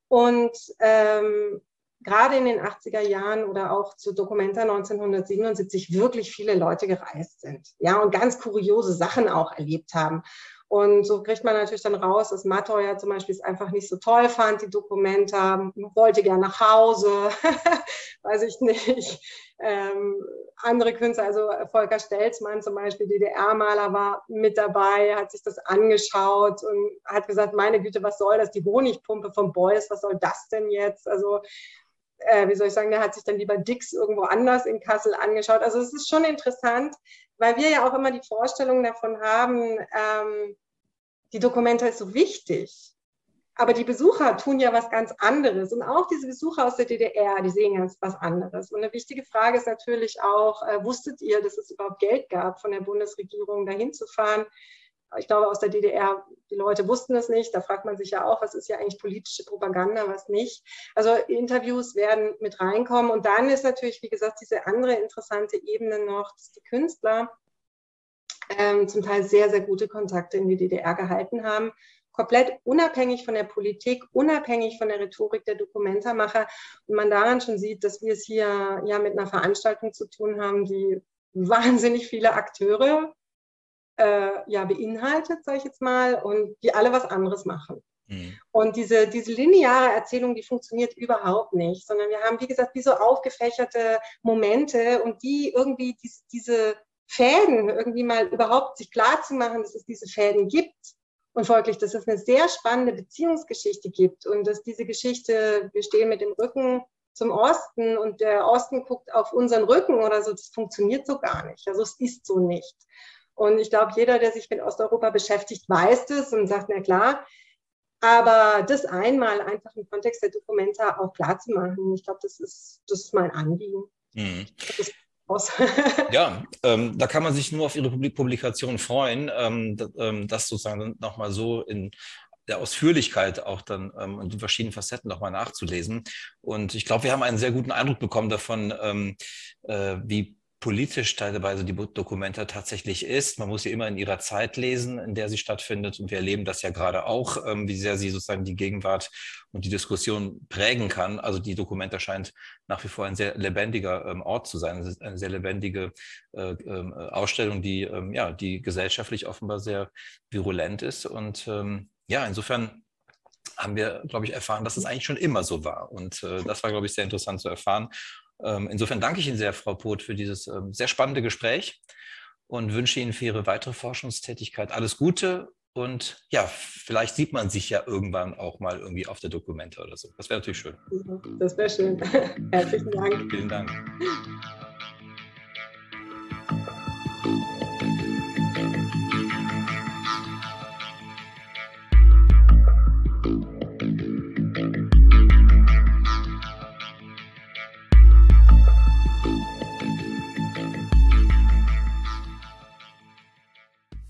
Und ähm, gerade in den 80er Jahren oder auch zu Dokumenta 1977 wirklich viele Leute gereist sind. Ja, und ganz kuriose Sachen auch erlebt haben. Und so kriegt man natürlich dann raus, dass Mattheuer zum Beispiel es einfach nicht so toll fand, die Dokumente, wollte gern nach Hause, weiß ich nicht. Ähm, andere Künstler, also Volker Stelzmann zum Beispiel, DDR-Maler, war mit dabei, hat sich das angeschaut und hat gesagt, meine Güte, was soll das, die Honigpumpe von Beuys, was soll das denn jetzt? Also äh, wie soll ich sagen, der hat sich dann lieber Dix irgendwo anders in Kassel angeschaut. Also es ist schon interessant, weil wir ja auch immer die Vorstellung davon haben, ähm, die Dokumente ist so wichtig. Aber die Besucher tun ja was ganz anderes. Und auch diese Besucher aus der DDR, die sehen ganz was anderes. Und eine wichtige Frage ist natürlich auch, äh, wusstet ihr, dass es überhaupt Geld gab von der Bundesregierung, dahin zu fahren? Ich glaube, aus der DDR, die Leute wussten es nicht. Da fragt man sich ja auch, was ist ja eigentlich politische Propaganda, was nicht. Also Interviews werden mit reinkommen. Und dann ist natürlich, wie gesagt, diese andere interessante Ebene noch, dass die Künstler ähm, zum Teil sehr, sehr gute Kontakte in die DDR gehalten haben. Komplett unabhängig von der Politik, unabhängig von der Rhetorik der Dokumentarmacher. Und man daran schon sieht, dass wir es hier ja mit einer Veranstaltung zu tun haben, die wahnsinnig viele Akteure äh, ja, beinhaltet, sage ich jetzt mal, und die alle was anderes machen. Mhm. Und diese, diese lineare Erzählung, die funktioniert überhaupt nicht, sondern wir haben, wie gesagt, wie so aufgefächerte Momente und die irgendwie diese, diese Fäden irgendwie mal überhaupt sich klar zu machen, dass es diese Fäden gibt und folglich, dass es eine sehr spannende Beziehungsgeschichte gibt und dass diese Geschichte, wir stehen mit dem Rücken zum Osten und der Osten guckt auf unseren Rücken oder so, das funktioniert so gar nicht. Also es ist so nicht. Und ich glaube, jeder, der sich mit Osteuropa beschäftigt, weiß das und sagt, na klar, aber das einmal einfach im Kontext der Dokumenta auch klar zu machen, ich glaube, das ist, das ist mein Anliegen. Mhm. ja, ähm, da kann man sich nur auf Ihre Publikation freuen, ähm, ähm, das sozusagen nochmal so in der Ausführlichkeit auch dann ähm, in den verschiedenen Facetten nochmal nachzulesen. Und ich glaube, wir haben einen sehr guten Eindruck bekommen davon, ähm, äh, wie politisch teilweise die Dokumenta tatsächlich ist. Man muss sie immer in ihrer Zeit lesen, in der sie stattfindet. Und wir erleben das ja gerade auch, ähm, wie sehr sie sozusagen die Gegenwart und die Diskussion prägen kann. Also die Dokumenta scheint nach wie vor ein sehr lebendiger ähm, Ort zu sein. Es ist eine sehr lebendige äh, äh, Ausstellung, die, ähm, ja, die gesellschaftlich offenbar sehr virulent ist. Und ähm, ja, insofern haben wir, glaube ich, erfahren, dass es eigentlich schon immer so war. Und äh, das war, glaube ich, sehr interessant zu erfahren. Ähm, insofern danke ich Ihnen sehr, Frau Poth, für dieses ähm, sehr spannende Gespräch und wünsche Ihnen für Ihre weitere Forschungstätigkeit alles Gute. Und ja, vielleicht sieht man sich ja irgendwann auch mal irgendwie auf der Dokumente oder so. Das wäre natürlich schön. Das wäre schön. Herzlichen Dank. Vielen Dank.